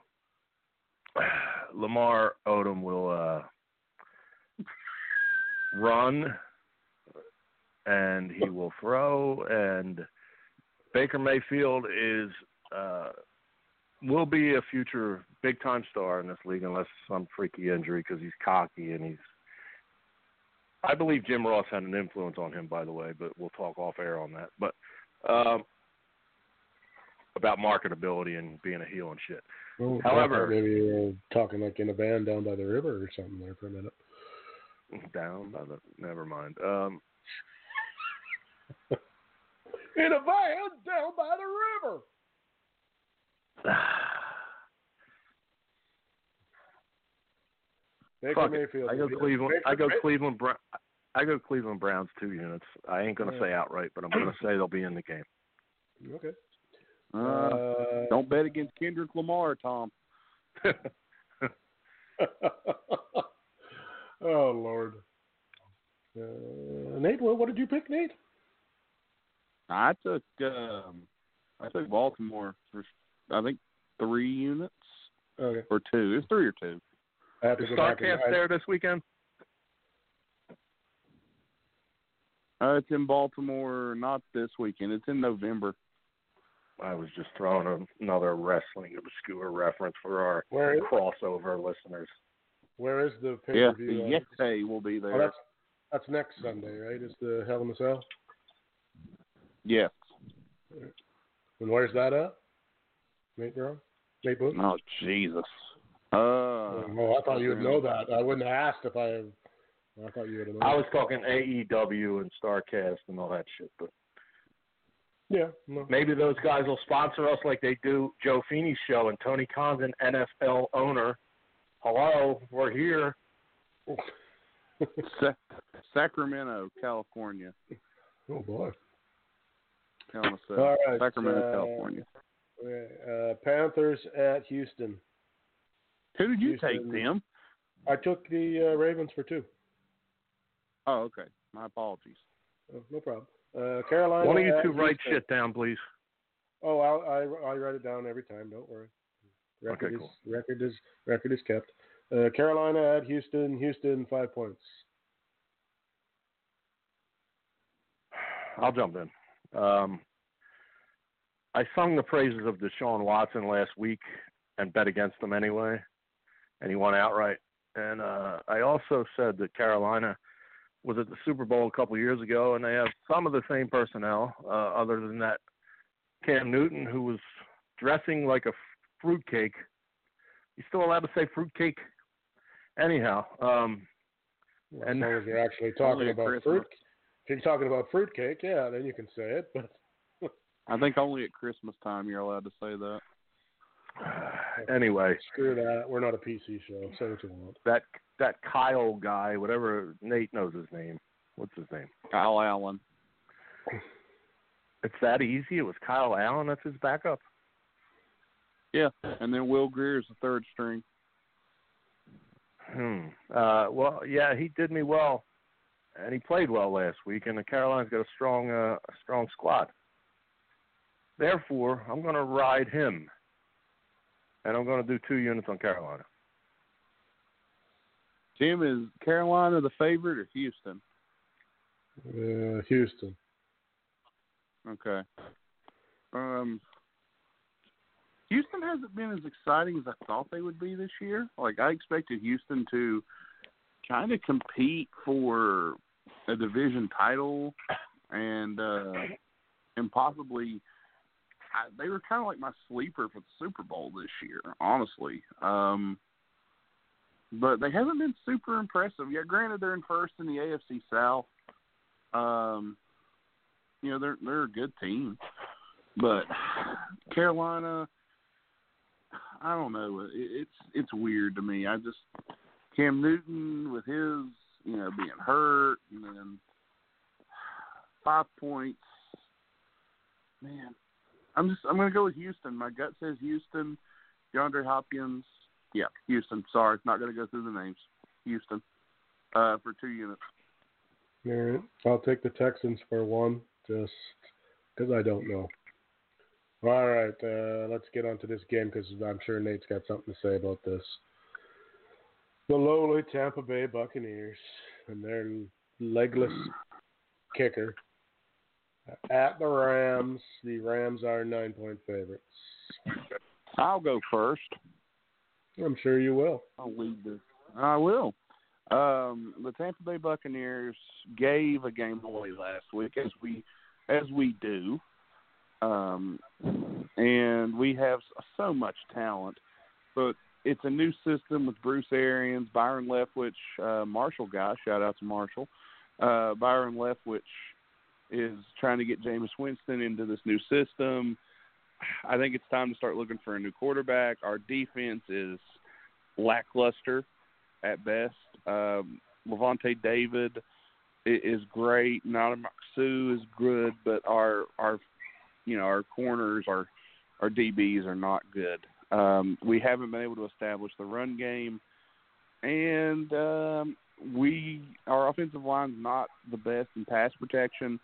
Lamar Odom will uh, run, and he will throw, and Baker Mayfield is uh, will be a future big time star in this league unless some freaky injury because he's cocky and he's. I believe Jim Ross had an influence on him, by the way, but we'll talk off air on that. But um, about marketability and being a heel and shit. Well, However- maybe were talking like in a van down by the river or something there for a minute. Down by the never mind. Um, In a van down by the river. Baker fuck it. Mayfield. I go Cleveland. Baker I go Cleveland. Bra- I go Cleveland Browns two units. I ain't gonna Yeah. say outright, but I'm gonna say they'll be in the game. Okay. Uh, Uh, don't bet against Kendrick Lamar, Tom. oh Lord. Uh, Nate, what, what did you pick, Nate? I took um, I took Baltimore for I think three units Okay. or two. It's three or two. I have to Is go Starcast there this weekend? Uh, it's in Baltimore, not this weekend. It's in November. I was just throwing a, another wrestling obscure reference for our Where is, crossover listeners. where is the pay Yeah, per view? the Yeti will be Oh, there. that's that's next Sunday, right? It's the Hell in a Cell. Yes. And where's that at? Nate Brown? Nate Boone? Oh Jesus. Uh, oh, I thought you would know that. I wouldn't have asked if I I thought you would have. I was talking AEW and Starcast and all that shit, but Yeah. No. maybe those guys will sponsor us like they do Joe Feeney's show and Tony Khan's an NFL owner. Hello, we're here. Sa- Sacramento, California. oh boy. Telling us that. All right. Sacramento, uh, California. Uh, Panthers at Houston. Who did you Houston. take, Tim? I took the uh, Ravens for two. Oh, okay. My apologies. Oh, no problem. Uh, Carolina. don't you at two write Houston. shit down, please. Oh, I'll, I I write it down every time. Don't worry. Record Okay, is cool. record is record is kept. Uh, Carolina at Houston. Houston five points. I'll jump in. Um, I sung the praises of Deshaun Watson last week and bet against him anyway, and he won outright. And uh, I also said that Carolina was at the Super Bowl a couple years ago, and they have some of the same personnel, uh, other than that Cam Newton, who was dressing like a fruitcake. You still allowed to say fruitcake? Anyhow, um, Well, And- as long as you're actually talking about Christmas. fruit. If you're talking about fruitcake, yeah, then you can say it. But I think only at Christmas time you're allowed to say that. anyway, screw that. We're not a PC show. Say what you want. that that Kyle guy, whatever Nate knows his name. What's his name? Kyle Allen. It's that easy. It was Kyle Allen. That's his backup. Yeah. And then Will Grier is the third string. Hmm. Uh, well, yeah, he did me well, and he played well last week. And the Carolinas got a strong, uh, a strong squad. Therefore, I'm going to ride him, and I'm going to do two units on Carolina. Tim, is Carolina the favorite or Houston? Uh, Houston. Okay. Um, Houston hasn't been as exciting as I thought they would be this year. Like I expected Houston to kind of compete for a division title and uh and possibly I, they were kind of like my sleeper for the Super Bowl this year, honestly. Um but they haven't been super impressive. Yeah, granted they're in first in the AFC South. Um you know, they're they're a good team. But Carolina I don't know. It, it's it's weird to me. I just Cam Newton with his, you know, being hurt and then five points. Man, I'm just I'm gonna go with Houston. My gut says Houston. DeAndre Hopkins. Yeah, Houston. Sorry, it's not gonna go through the names. Houston. Uh, for two units. All right. I'll take the Texans for one, just because I don't know. All right. Uh, let's get on to this game because I'm sure Nate's got something to say about this. The lowly Tampa Bay Buccaneers and their legless kicker at the Rams. The Rams are nine point favorites. I'll go first. I'm sure you will. I'll lead this. I will. Um, the Tampa Bay Buccaneers gave a game away last week, as we as we do, um, and we have so much talent. But it's a new system with Bruce Arians, Byron Leftwich, uh, Marshall guy. Shout out to Marshall. Uh, Byron Leftwich is trying to get Jameis Winston into this new system. I think it's time to start looking for a new quarterback. Our defense is lackluster at best. Um, Lavonte David is great. Nana Sue is good, but our our you know our corners, our our DBs are not good. Um, we haven't been able to establish the run game, and um, we our offensive line's not the best in pass protection,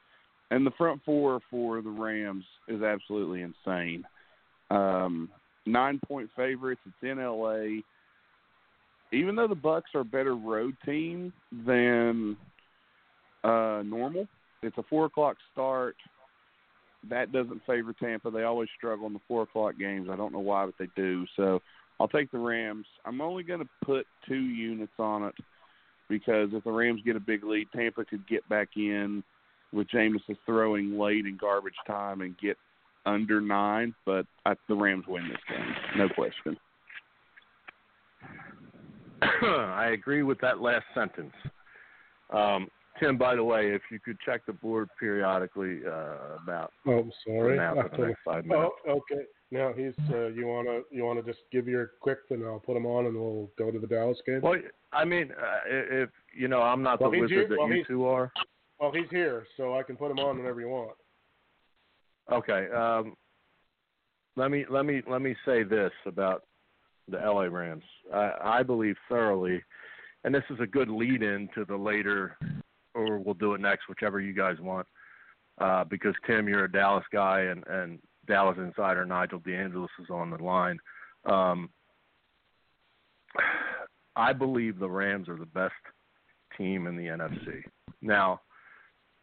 and the front four for the Rams is absolutely insane. Um, nine point favorites. It's in LA. Even though the Bucks are a better road team than uh, normal, it's a four o'clock start. That doesn't favor Tampa. They always struggle in the four o'clock games. I don't know why, but they do. So I'll take the Rams. I'm only going to put two units on it because if the Rams get a big lead, Tampa could get back in with Jameis throwing late in garbage time and get under nine. But I, the Rams win this game, no question. I agree with that last sentence. Um, Tim, by the way, if you could check the board periodically uh, about Oh, I'm sorry. now for the next five minutes. Oh, okay. Now he's. Uh, you wanna you wanna just give your quick, and I'll put him on, and we'll go to the Dallas game. Well, I mean, uh, if you know, I'm not Well, the wizard here- that well, you two are. Well, he's here, so I can put him on whenever you want. Okay. Um, let me let me let me say this about the LA Rams. I, I believe thoroughly, and this is a good lead-in to the later, or we'll do it next, whichever you guys want. Uh, because Tim, you're a Dallas guy, and and Dallas insider Nigel DeAngelis is on the line. Um, I believe the Rams are the best team in the NFC. Now,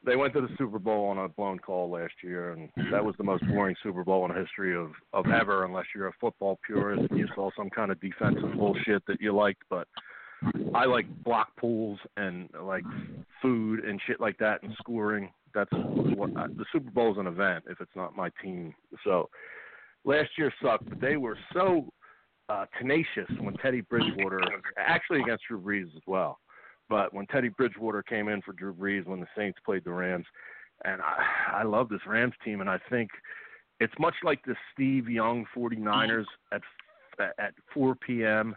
they went to the Super Bowl on a blown call last year, and that was the most boring Super Bowl in the history of of ever, unless you're a football purist and you saw some kind of defensive bullshit that you liked. But I like block pools and like food and shit like that and scoring. That's what I, the Super Bowl is an event if it's not my team. So last year sucked, but they were so uh, tenacious when Teddy Bridgewater, actually against Drew Brees as well. But when Teddy Bridgewater came in for Drew Brees when the Saints played the Rams, and I, I love this Rams team, and I think it's much like the Steve Young 49ers at at 4 p.m.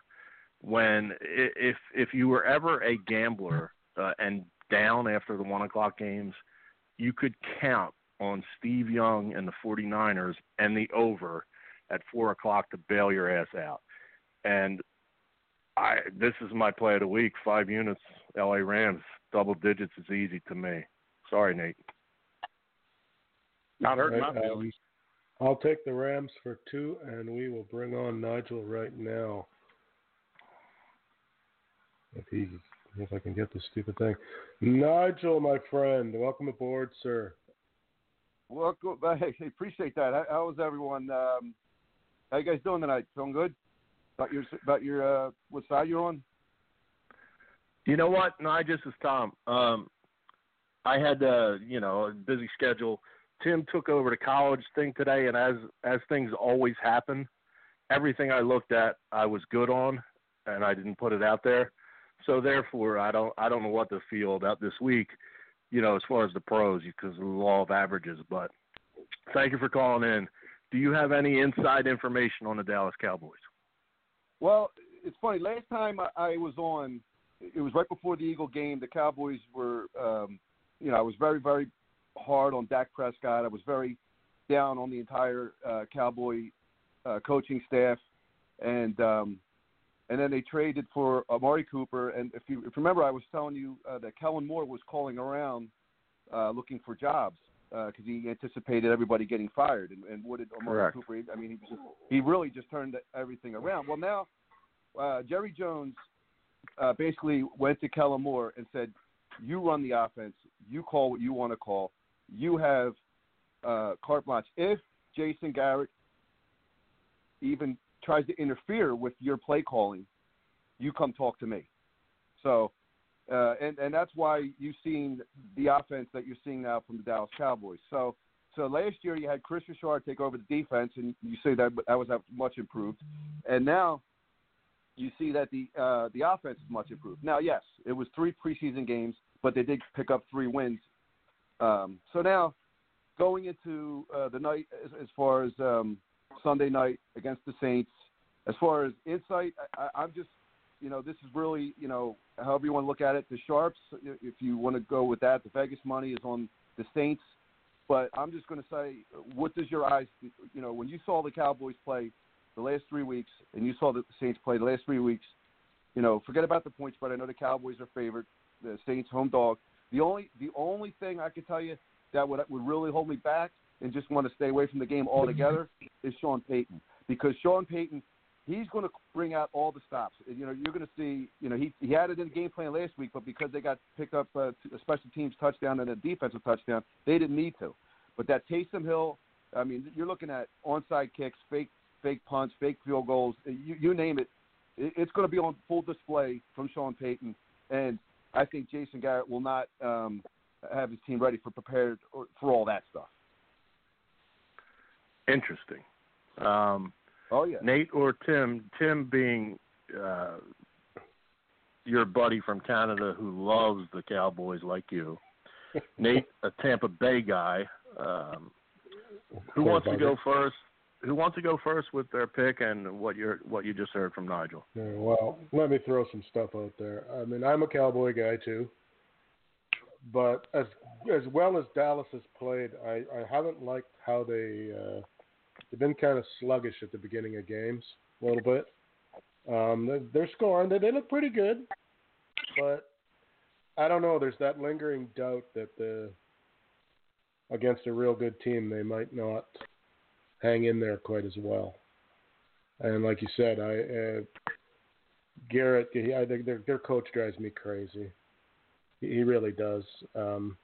when if if you were ever a gambler uh, and down after the one o'clock games, you could count on Steve Young and the 49ers and the over at four o'clock to bail your ass out. And I this is my play of the week. Five units, LA Rams, double digits is easy to me. Sorry, Nate. Not hurting my Right, um, feelings. I'll take the Rams for two, and we will bring on Nigel right now. If he, if I can get this stupid thing, Nigel, my friend, welcome aboard, sir. Welcome. good. Hey, appreciate that. How, how is everyone? Um, how you guys doing tonight? Feeling good? About your about your uh, what side you're on? You know what? No, I just is Tom. Um, I had uh, you know a busy schedule. Tim took over the college thing today, and as as things always happen, everything I looked at I was good on, and I didn't put it out there. So therefore, I don't I don't know what to feel about this week. You know, as far as the pros, because of the law of averages. But thank you for calling in. Do you have any inside information on the Dallas Cowboys? Well, it's funny. Last time I, I was on, it was right before the Eagle game. The Cowboys were, um, you know, I was very very hard on Dak Prescott. I was very down on the entire uh, Cowboy uh, coaching staff, and um, and then they traded for Amari Cooper. And if you, if you remember, I was telling you uh, that Kellen Moore was calling around uh, looking for jobs because he anticipated everybody getting fired. And, and what did Amari Correct. Cooper? I mean, he just, he really just turned everything around. Well, now uh, Jerry Jones uh, basically went to Kellen Moore and said, "You run the offense. You call what you want to call. You have uh, carte blanche. If Jason Garrett even tries to interfere with your play calling, you come talk to me." So, uh, and and that's why you've seen the offense that you're seeing now from the Dallas Cowboys. So. So last year you had Kris Richard take over the defense, and you say that that was much improved. And now you see that the uh, the offense is much improved. Now, yes, it was three preseason games, but they did pick up three wins. Um, so now, going into uh, the night as, as far as um, Sunday night against the Saints, as far as insight, I, I'm just, you know, this is really, you know, however you want to look at it. The sharps, if you want to go with that, the Vegas money is on the Saints. But I'm just going to say, what does your eyes, you know, when you saw the Cowboys play the last three weeks, and you saw the Saints play the last three weeks, you know, forget about the point spread. I know the Cowboys are favored, the Saints home dog. The only the only thing I could tell you that would would really hold me back and just want to stay away from the game altogether is Sean Payton because Sean Payton he's going to bring out all the stops. You know, you're going to see. You know, he he had it in the game plan last week, but because they got picked up uh, a special teams touchdown and a defensive touchdown, they didn't need to. But that Taysom Hill, I mean, you're looking at onside kicks, fake fake punts, fake field goals, you, you name it. It's going to be on full display from Sean Payton, and I think Jason Garrett will not um, have his team ready for prepared for all that stuff. Interesting. Um, oh yeah, Nate or Tim? Tim being uh, your buddy from Canada who loves the Cowboys like you. Nate, a Tampa Bay guy. Um, who wants to go first? Who wants to go first with their pick and what you what you just heard from Nigel? Yeah, well, let me throw some stuff out there. I mean, I'm a Cowboy guy too, but as as well as Dallas has played, I, I haven't liked how they uh, they've been kind of sluggish at the beginning of games a little bit. Um, they're, scoring, they, they look pretty good, but I don't know. There's that lingering doubt that the against a real good team they might not hang in there quite as well. And like you said, I uh, Garrett, he, I their their coach drives me crazy. He, he really does. Um,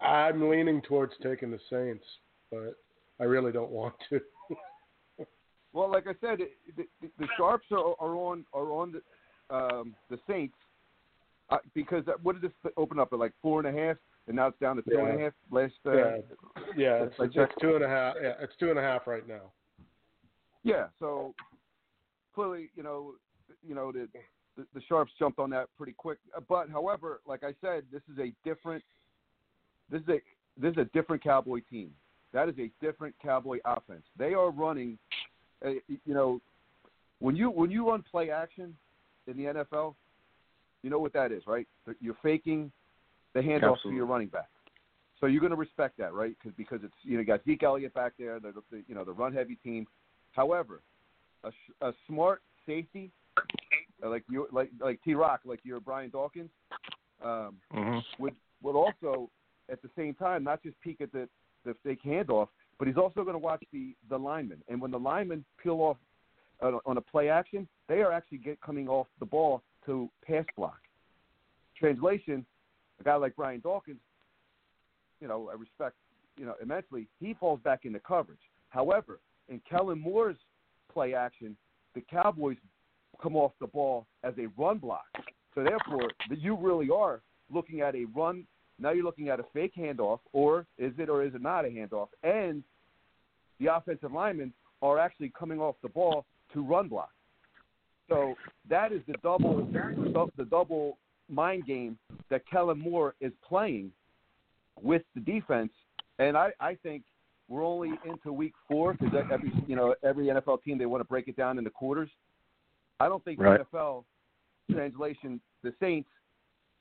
I'm leaning towards taking the Saints, but I really don't want to. Well, like I said, the, the, the sharps are, are on are on the um, the Saints uh, because what did this open up at like four and a half, and now it's down to two and a half. Last uh, yeah, yeah, it's, I it's, two and a half. Yeah, it's two and a half right now. Yeah, so clearly, you know, you know the, the the sharps jumped on that pretty quick. Uh, But however, like I said, this is a different this is a this is a different Cowboy team. That is a different Cowboy offense. They are running, uh, you know, when you when you run play action in the NFL, you know what that is, right? You're faking the handoff to your running back. So you're going to respect that, right? Cause, because it's you know you got Zeke Elliott back there, the, the you know the run heavy team. However, a, a smart safety uh, like you like like T Rock, like your Brian Dawkins, um, hmm would would also at the same time not just peek at the the fake handoff, but he's also going to watch the the linemen. And when the linemen peel off uh, on a play action, they are actually get coming off the ball to pass block. Translation: A guy like Brian Dawkins, you know, I respect you know immensely. He falls back into coverage. However, in Kellen Moore's play action, the Cowboys come off the ball as a run block. So therefore, you really are looking at a run. Now you're looking at a fake handoff, or is it or is it not a handoff? And the offensive linemen are actually coming off the ball to run block. So that is the double, the double mind game that Kellen Moore is playing with the defense. And I, I think we're only into week four because every you know every NFL team they want to break it down into quarters. I don't think Right. the NFL translation the Saints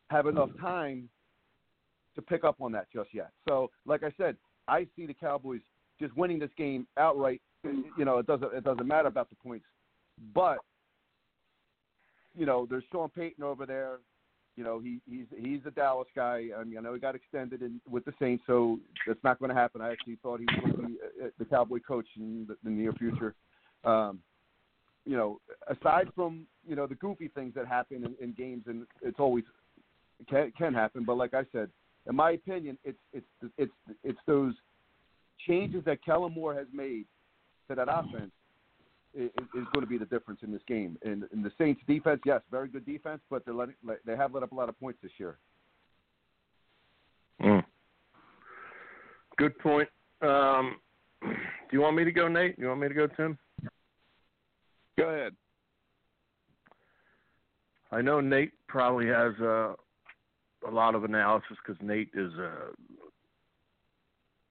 have enough time to pick up on that just yet. So, like I said, I see the Cowboys just winning this game outright. You know, it doesn't it doesn't matter about the points, but you know, there's Sean Payton over there. You know, he he's he's a Dallas guy. I mean, I know he got extended in, with the Saints, so that's not going to happen. I actually thought he was going to be uh, the Cowboy coach in the, the near future. Um, you know, aside from you know the goofy things that happen in, in games, and it's always can can happen. But like I said, in my opinion, it's it's it's it's those changes that Kellen Moore has made to that offense is, is going to be the difference in this game. And, and the Saints defense, yes, very good defense, but they're letting they have let up a lot of points this year. Mm. Good point. Um, do you want me to go, Nate? You want me to go, Tim? Go ahead. I know Nate probably has uh, a lot of analysis because Nate is uh,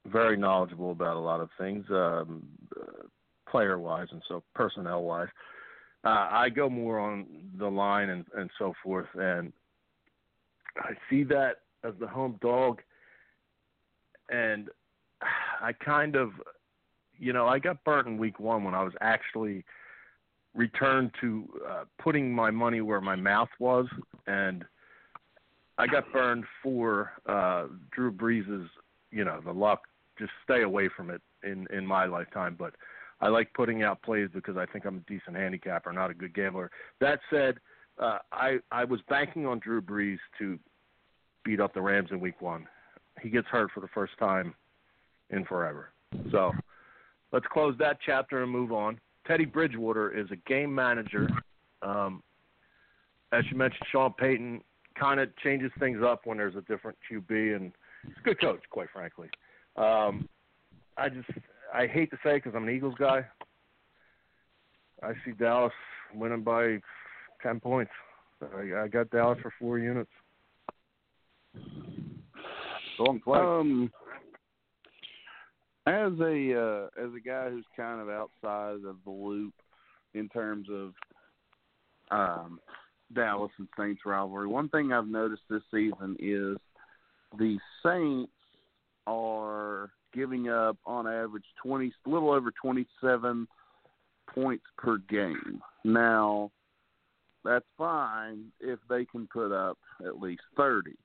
very knowledgeable about a lot of things, um, uh, player wise and so personnel wise. Uh, I go more on the line and, and so forth, and I see that as the home dog, and I kind of, you know, I got burnt in week one when I was actually returned to uh, putting my money where my mouth was, and I got burned for uh, Drew Brees' you know the luck. Just stay away from it in in my lifetime. But I like putting out plays because I think I'm a decent handicapper, not a good gambler. That said, uh, I I was banking on Drew Brees to beat up the Rams in Week One. He gets hurt for the first time in forever. So let's close that chapter and move on. Teddy Bridgewater is a game manager. Um, as you mentioned, Sean Payton kind of changes things up when there's a different QB, and he's a good coach, quite frankly. Um, I just I hate to say because I'm an Eagles guy. I see Dallas winning by ten points. I, I got Dallas for four units. Strong play. Um, as a uh, as a guy who's kind of outside of the loop in terms of um, Dallas and Saints rivalry, one thing I've noticed this season is the Saints are giving up on average twenty, a little over twenty seven points per game. Now, that's fine if they can put up at least thirty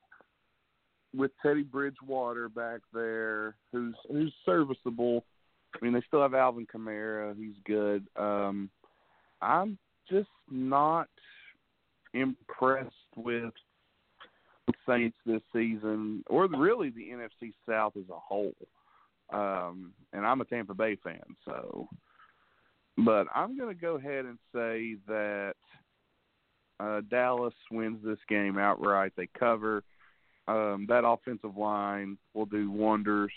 with Teddy Bridgewater back there, who's who's serviceable. I mean, they still have Alvin Kamara, who's good. Um, I'm just not impressed with Saints this season, or really the NFC South as a whole. Um, and I'm a Tampa Bay fan, so. But I'm going to go ahead and say that uh, Dallas wins this game outright. They cover um, that offensive line will do wonders,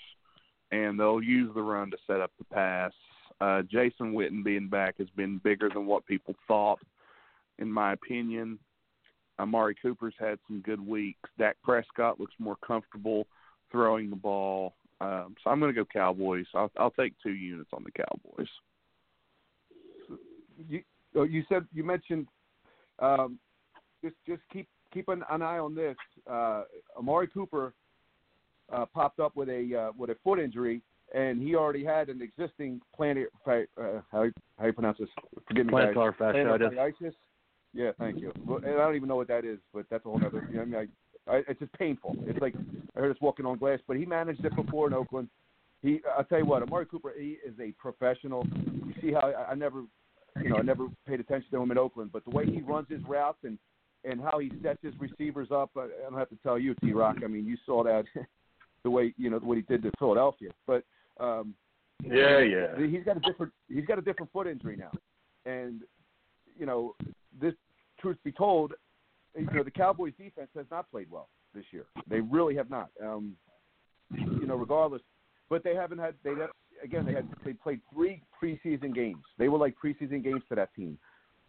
and they'll use the run to set up the pass. Uh, Jason Witten being back has been bigger than what people thought, in my opinion. Amari Cooper's had some good weeks. Dak Prescott looks more comfortable throwing the ball. Um, so I'm going to go Cowboys. I'll, I'll take two units on the Cowboys. You, oh, you said you mentioned um, just just keep keep an, an eye on this. Uh, Amari Cooper uh, popped up with a uh, with a foot injury, and he already had an existing plantar uh, how how you pronounce this? Forgive me. Plantar fasciitis. Fasciitis. Yeah, thank you. Well, and I don't even know what that is, but that's a whole other. You know, I mean, I, I, it's just painful. It's like I heard us walking on glass, but he managed it before in Oakland. He, I'll tell you what, Amari Cooper, he is a professional. You see how I, I never, you know, I never paid attention to him in Oakland, but the way he runs his routes and and how he sets his receivers up, I, I don't have to tell you, T Rock. I mean, you saw that the way you know what he did to Philadelphia, but um, Yeah, yeah. he's got a different he's got a different foot injury now, and you know this. Truth be told, you know the Cowboys defense has not played well this year. They really have not. Um, you know, regardless, but they haven't had they have, again they had they played three preseason games. They were like preseason games for that team.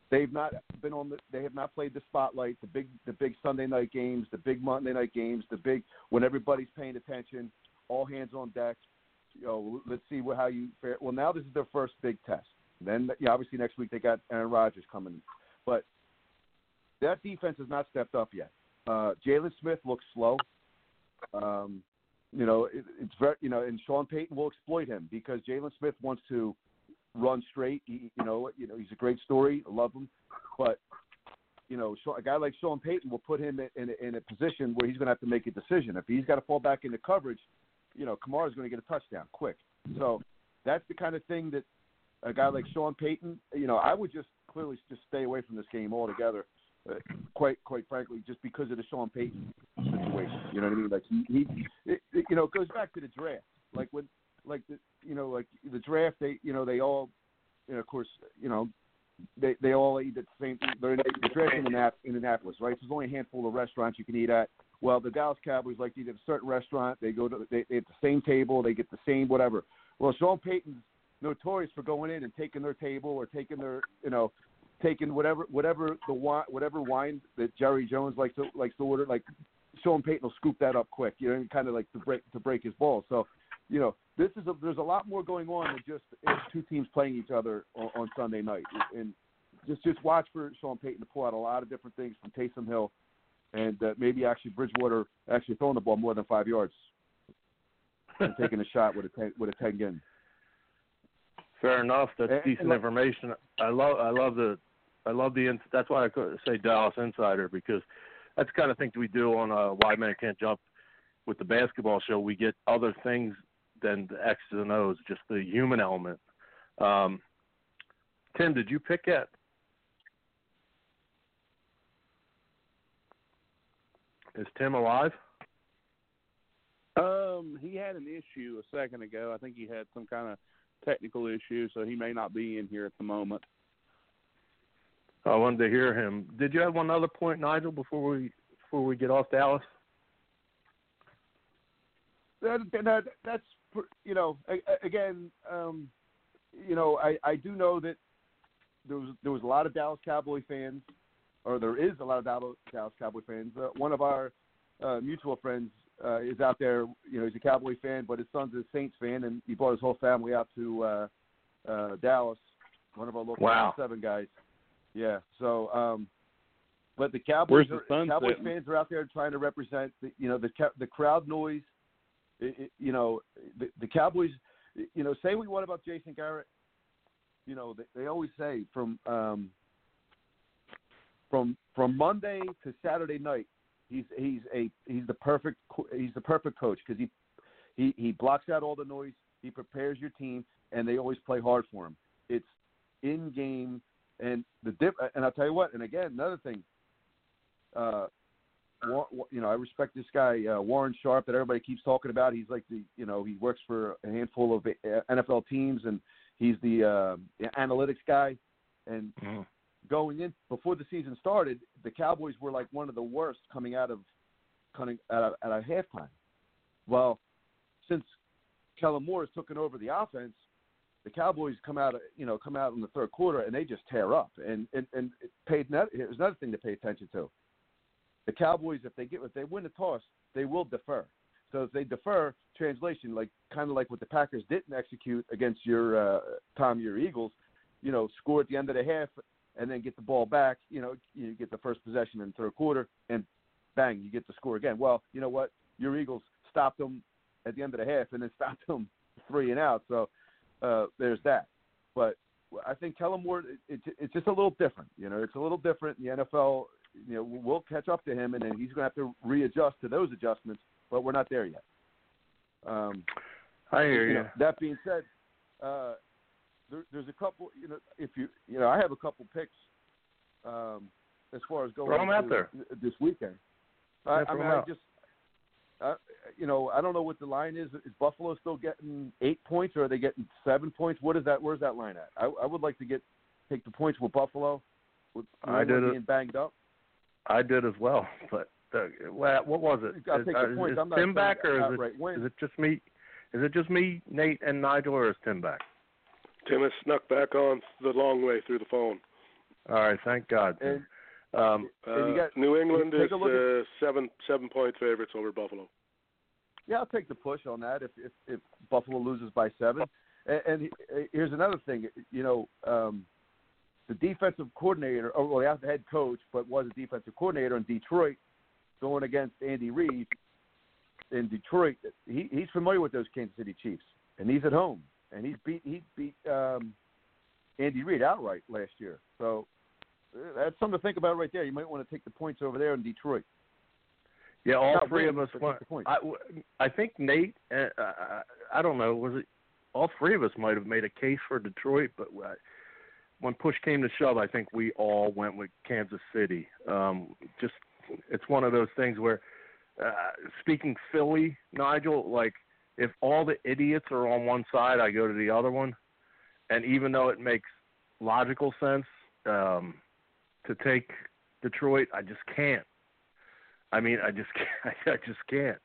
They've not been on the. They have not played the spotlight, the big, the big Sunday night games, the big Monday night games, the big when everybody's paying attention, all hands on deck. You know, let's see what, how you fare. Well, now this is their first big test. Then, yeah, obviously next week they got Aaron Rodgers coming, but that defense has not stepped up yet. Uh, Jaylon Smith looks slow. Um, you know, it, it's very, you know, and Sean Payton will exploit him because Jaylon Smith wants to run straight. He, you know, you know, he's a great story. I love him, but you know, a guy like Sean Payton will put him in, in, a, in a position where he's going to have to make a decision. If he's got to fall back into coverage, you know, Kamara's going to get a touchdown quick. So that's the kind of thing that a guy like Sean Payton, you know, I would just clearly just stay away from this game altogether. Uh, quite, quite frankly, just because of the Sean Payton situation. You know what I mean? Like he, he it, it, you know, it goes back to the draft. Like when, like the, you know, like the draft. They, you know, they all, you know, of course, you know, they they all eat at the same. They're in the draft in Indianapolis, Indianapolis, right? So there's only a handful of restaurants you can eat at. Well, the Dallas Cowboys like to eat at a certain restaurant. They go to they, they at the same table. They get the same whatever. Well, Sean Payton's notorious for going in and taking their table or taking their, you know, taking whatever whatever the whatever wine that Jerry Jones likes to likes to order. Like Sean Payton will scoop that up quick, you know, and kind of like to break to break his balls. So, you know, this is a, there's a lot more going on than just two teams playing each other on, on Sunday night. And just just watch for Sean Payton to pull out a lot of different things from Taysom Hill, and uh, maybe actually Bridgewater actually throwing the ball more than five yards and taking a shot with a ten, with a ten gun. Fair enough. That's And- decent and like- information. I love I love the I love the that's why I could say Dallas Insider because that's the kind of thing we do on uh, Why Men Can't Jump with the basketball show. We get other things than the X's and O's, just the human element. Um, Tim, did you pick yet? Is Tim alive? Um, he had an issue a second ago. I think he had some kind of technical issue, so he may not be in here at the moment. I wanted to hear him. Did you have one other point, Nigel, before we before we get off Dallas? that, that that's you know again um, you know I, I do know that there was there was a lot of Dallas Cowboy fans or there is a lot of Dallas, Dallas Cowboy fans. Uh, one of our uh, mutual friends uh, is out there. You know, he's a Cowboy fan, but his son's a Saints fan, and he brought his whole family out to uh, uh, Dallas. One of our local Wow. seven guys. Yeah. So, um, but the Cowboys, the are, Cowboys sitting? fans are out there trying to represent. The, you know, the the crowd noise. It, it, you know, the, the Cowboys. You know, say what you want about Jason Garrett. You know, they, they always say from um, from from Monday to Saturday night, he's he's a he's the perfect he's the perfect coach because he he he blocks out all the noise. He prepares your team, and they always play hard for him. It's in game, and the dip. And I'll tell you what. And again, another thing. Uh, you know, I respect this guy uh, Warren Sharp that everybody keeps talking about. He's like the you know he works for a handful of uh, NFL teams, and he's the uh, analytics guy. And Mhm. Going in before the season started, the Cowboys were like one of the worst coming out of coming out out of halftime. Well, since Kellen Moore has taken over the offense, the Cowboys come out, you know, come out in the third quarter and they just tear up. And and and it paid. Here's another thing to pay attention to. The Cowboys, if they get if they win the toss, they will defer. So if they defer, translation, like kind of like what the Packers didn't execute against your uh, Tom, your Eagles, you know, score at the end of the half and then get the ball back. You know, you get the first possession in the third quarter, and bang, you get the score again. Well, you know what? Your Eagles stopped them at the end of the half, and then stopped them three and out. So uh, there's that. But I think Kellen Moore, it, it, it's just a little different. You know, it's a little different. The NFL, you know, we'll catch up to him, and then he's going to have to readjust to those adjustments. But we're not there yet. Um, I hear you. know, that being said, uh, there, there's a couple. You know, if you you know, I have a couple picks um, as far as going out there. this weekend. I, I mean, I just, uh, you know, I don't know what the line is. Is Buffalo still getting eight points, or are they getting seven points? What is that? Where's that line at? I, I would like to get take the points with Buffalo. With I did it. being banged up. I did as well, but uh, what what was it? Is, take uh, is I'm not Tim back or is it win. is it just me? Is it just me, Nate, and Nigel, or is Tim back? Tim has snuck back on the long way through the phone. All right, thank God. And um, And you Uh, got- New England take is a look at- uh, seven seven point favorites over Buffalo. Yeah, I'll take the push on that if if, if Buffalo loses by seven. And, and here's another thing, you know, um, the defensive coordinator, or well, the head coach, but was a defensive coordinator in Detroit, going against Andy Reid in Detroit. He, he's familiar with those Kansas City Chiefs, and he's at home, and he's beat he beat um, Andy Reid outright last year. So uh, that's something to think about right there. You might want to take the points over there in Detroit. yeah, all Not three win, of us went. points. I, I think Nate. Uh, I, I don't know. Was it all three of us might have made a case for Detroit, but I, when push came to shove, I think we all went with Kansas City. Um, just it's one of those things where, uh, speaking Philly, Nigel, like if all the idiots are on one side, I go to the other one, and even though it makes logical sense um, to take Detroit, I just can't. I mean, I just can't, I just can't.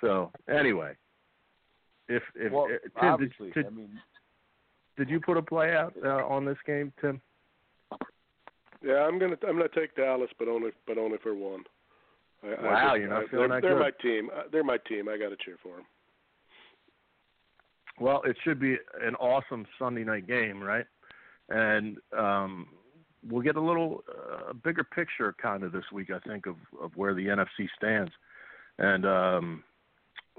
So anyway, if if well, uh, Tim, obviously, did, did, I mean, did you put a play out uh, on this game, Tim? Yeah, I'm gonna I'm gonna take Dallas, but only but only for one. I, I Wow, just- you're not I, feeling they're, that they're good. my team. Uh, They're my team. I got to cheer for them. Well, it should be an awesome Sunday night game, right? And um, we'll get a little uh, bigger picture kind of this week, I think, of, of where the NFC stands. And um,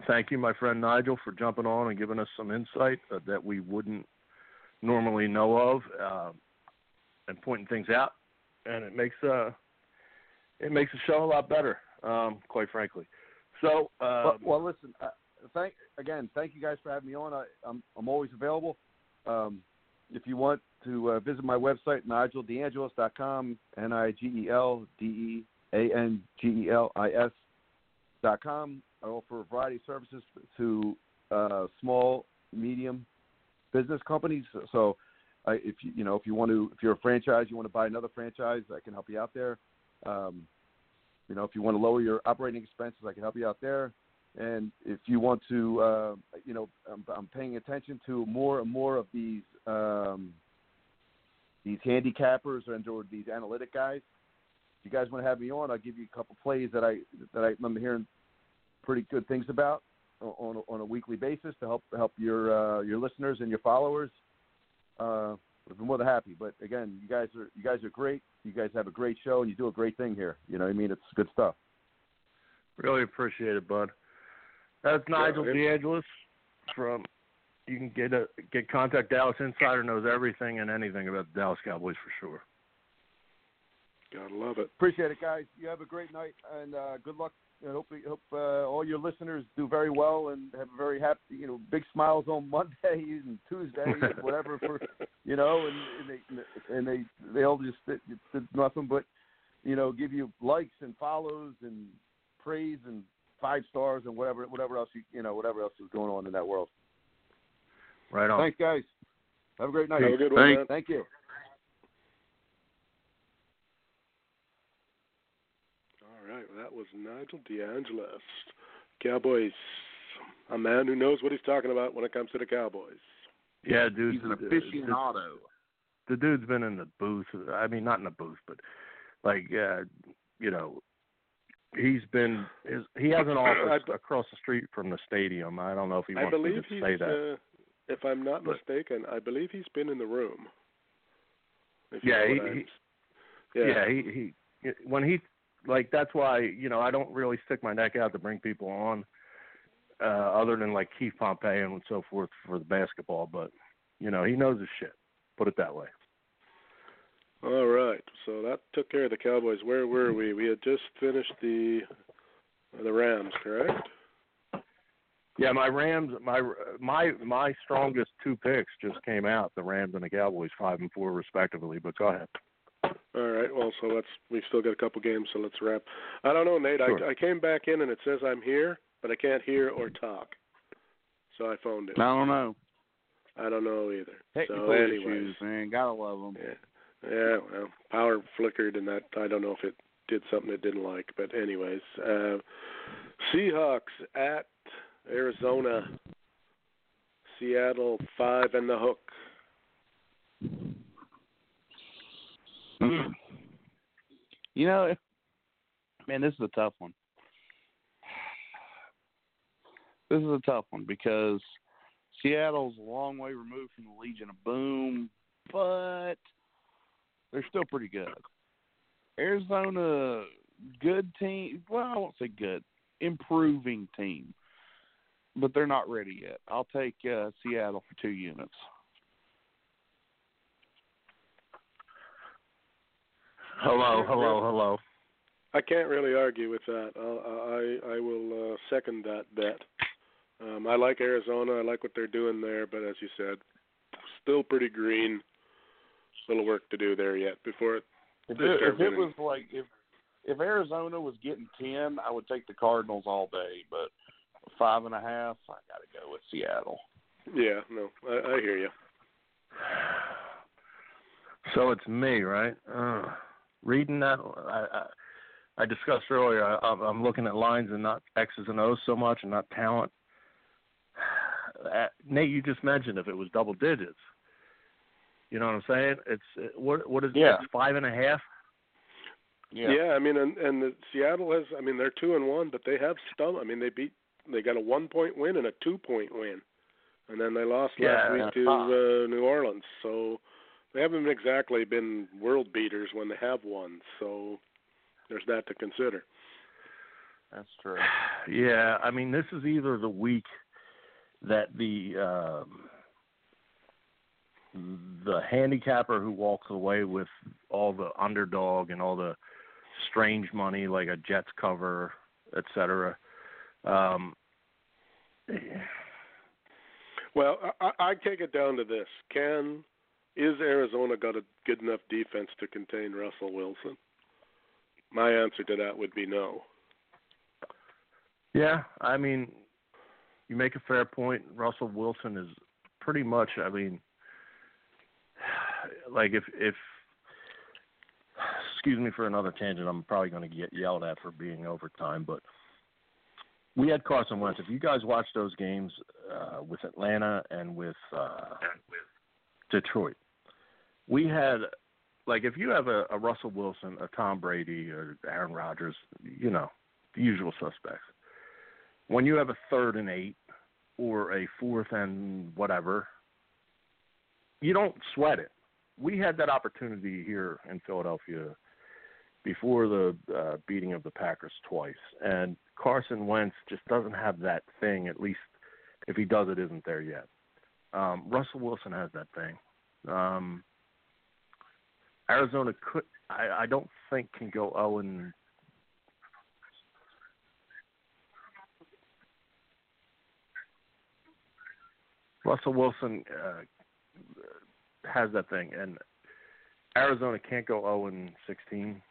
thank you, my friend Nigel, for jumping on and giving us some insight uh, that we wouldn't normally know of uh, and pointing things out. And it makes uh, it makes the show a lot better, um, quite frankly. So, uh, well, well, listen. Thank again. Thank you guys for having me on. I, I'm I'm always available. Um, if you want to uh, visit my website, nigeldeangelis.com, n i g e l d e a n g e l i s dot com. I offer a variety of services to uh, small, medium business companies. So, uh, if you you know if you want to if you're a franchise, you want to buy another franchise, I can help you out there. Um, you know, if you want to lower your operating expenses, I can help you out there. And if you want to, uh, you know, I'm, I'm paying attention to more and more of these um, these handicappers and or these analytic guys. If you guys want to have me on, I'll give you a couple plays that I that I remember hearing pretty good things about on on a weekly basis to help help your uh, your listeners and your followers. Uh, I'd be more than happy. But again, you guys are you guys are great. You guys have a great show and you do a great thing here. You know what I mean? It's good stuff. Really appreciate it, bud. That's Nigel Yeah, DeAngelis from. You can get a get contact Dallas Insider knows everything and anything about the Dallas Cowboys for sure. Gotta love it. Appreciate it, guys. You have a great night and uh, good luck. I hope hope uh, all your listeners do very well and have a very happy, you know, big smiles on Mondays and Tuesdays, whatever for, you know, and, and they and they they all just did, did nothing but, you know, give you likes and follows and praise and five stars and whatever whatever else you you know whatever else is going on in that world. Right on. Thanks, guys. Have a great night. Have a good one, Thank, thank you. All right, well, that was Nigel DeAngelis. Cowboys. A man who knows what he's talking about when it comes to the Cowboys. Yeah, dude. He's an the- the- aficionado. the dude's been in the booth. I mean, not in the booth, but like, uh, you know, he's been. His, he has an office I- across the street from the stadium. I don't know if he wants me to say that. uh, if I'm not But- mistaken, I believe he's been in the room. Yeah, he- he- yeah. yeah, he he when he like that's why you know I don't really stick my neck out to bring people on, uh, other than like Keith Pompey and so forth for the basketball. But you know he knows his shit. Put it that way. All right, so that took care of the Cowboys. Where were we? We had just finished the the Rams, correct? Yeah, my Rams, my my my strongest two picks just came out. The Rams and the Cowboys, five and four respectively. But go ahead. All right. Well, so let's. We've still got a couple games, so let's wrap. I don't know, Nate. Sure. I, I came back in and it says I'm here, but I can't hear or talk. So I phoned it. I don't know. I don't know either. Technical so anyways, issues, man. Gotta love them. yeah, yeah. Well, power flickered, and that I don't know if it did something it didn't like, but anyways, uh, Seahawks at Arizona. Seattle five and the hook. You know, man, this is a tough one. This is a tough one because Seattle's a long way removed from the Legion of Boom, but they're still pretty good. Arizona, good team. Well, I won't say good, improving team, but they're not ready yet. I'll take uh, Seattle for two units. Hello, hello, hello. I can't really argue with that. I'll, I I will uh, second that bet. Um, I like Arizona. I like what they're doing there, but as you said, still pretty green. Little work to do there yet before it. If it, start if it was like if if Arizona was getting ten, I would take the Cardinals all day. But five and a half, I got to go with Seattle. Yeah, no, I, I hear you. So it's me, right? Uh, reading that, I, I I discussed earlier. I, I'm I'm looking at lines and not X's and O's so much, and not talent. Uh, Nate, you just mentioned if it was double digits. You know what I'm saying? It's what what is Yeah. it's five and a half. Yeah. yeah, I mean, and and the, Seattle has. I mean, they're two and one, but they have stum. I mean, they beat. They got a one point win and a two point win, and then they lost last week to uh, New Orleans. So they haven't exactly been world beaters when they have won. So there's that to consider. That's true. Yeah, I mean, this is either the week that the um, the handicapper who walks away with all the underdog and all the strange money, like a Jets cover, et cetera. Um, Well, I, I take it down to this: Can is Arizona got a good enough defense to contain Russell Wilson? My answer to that would be no. yeah, I mean, you make a fair point. Russell Wilson is pretty much. I mean, like if if excuse me for another tangent, I'm probably going to get yelled at for being overtime, but we had Carson Wentz. If you guys watched those games uh, with Atlanta and with uh, Detroit, we had like if you have a, a Russell Wilson, a Tom Brady, or Aaron Rodgers, you know, the usual suspects. When you have a third and eight or a fourth and whatever, you don't sweat it. We had that opportunity here in Philadelphia before the uh, beating of the Packers twice, and Carson Wentz just doesn't have that thing. At least if he does, it isn't there yet. Um, Russell Wilson has that thing. Um, Arizona could, I, I don't think, can go 0 and Russell Wilson uh, has that thing, and Arizona can't go 0 and 16.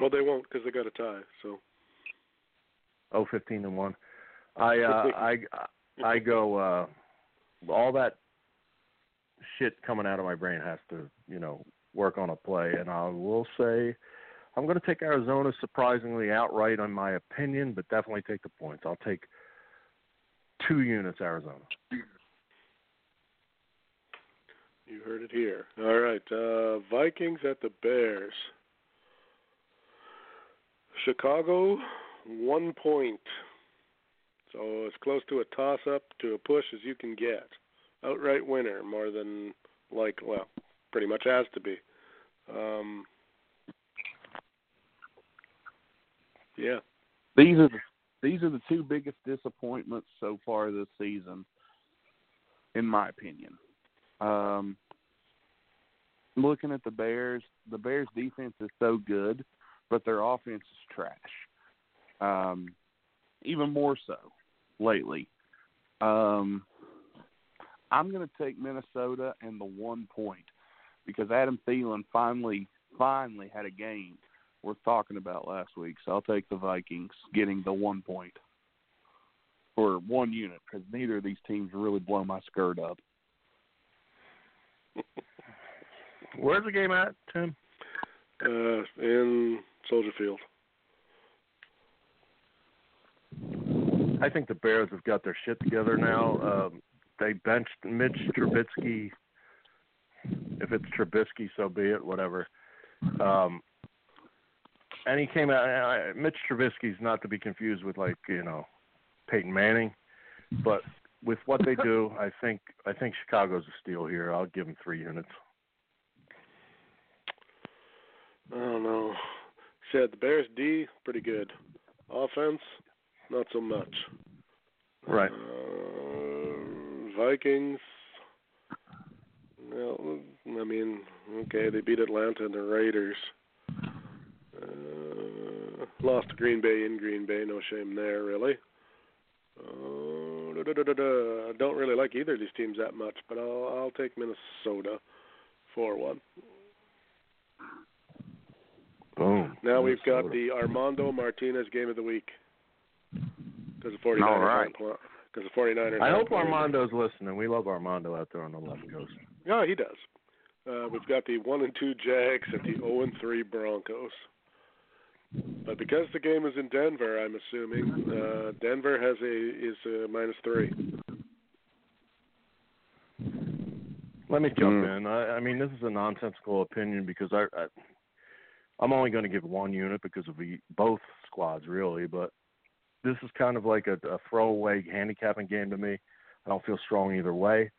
Well, they won't because they got a tie. So. 0 15 and one. I uh, I I go uh, all that shit coming out of my brain has to you know work on a play, and I will say I'm going to take Arizona surprisingly outright on my opinion, but definitely take the points. I'll take two units Arizona. You heard it here. All right, uh, Vikings at the Bears. Chicago, one point. So as close to a toss up to a push as you can get. Outright winner, more than like, well, pretty much has to be. Um, yeah. These are the, these are the two biggest disappointments so far this season, in my opinion. Um, looking at the Bears, the Bears defense is so good, but their offense is trash. Um, even more so lately. Um, I'm going to take Minnesota and the one point because Adam Thielen finally finally had a game worth talking about last week. So I'll take the Vikings getting the one point for one unit because neither of these teams really blow my skirt up. Where's the game at, Tim? Uh, in Soldier Field. I think the Bears have got their shit together now. Um, they benched Mitch Trubisky. If it's Trubisky, so be it. Whatever. Um, and he came out. Uh, Mitch Trubisky's not to be confused with like you know Peyton Manning, but with what they do, I think I think Chicago's a steal here. I'll give them three units. I don't know. Said the Bears D pretty good. Offense, not so much. Right. Uh, Vikings. Well, I mean, okay, they beat Atlanta and the Raiders. Uh, lost to Green Bay in Green Bay. No shame there, really. Uh, da, da, da, don't really like either of these teams that much, but I'll I'll take Minnesota for one. Boom. Now we've got the Armando Martinez game of the week. Because the 49ers All right. Because the 49ers. I hope playing. Armando's listening. We love Armando out there on the left coast. Yeah, he does. Uh, we've got the one and two Jags and the 0 and three Broncos. But because the game is in Denver, I'm assuming uh, Denver has a is a minus three. Let me jump Mm. in. I, I mean, this is a nonsensical opinion because I, I I'm only going to give one unit because of the, both squads, really. But this is kind of like a, a throwaway handicapping game to me. I don't feel strong either way.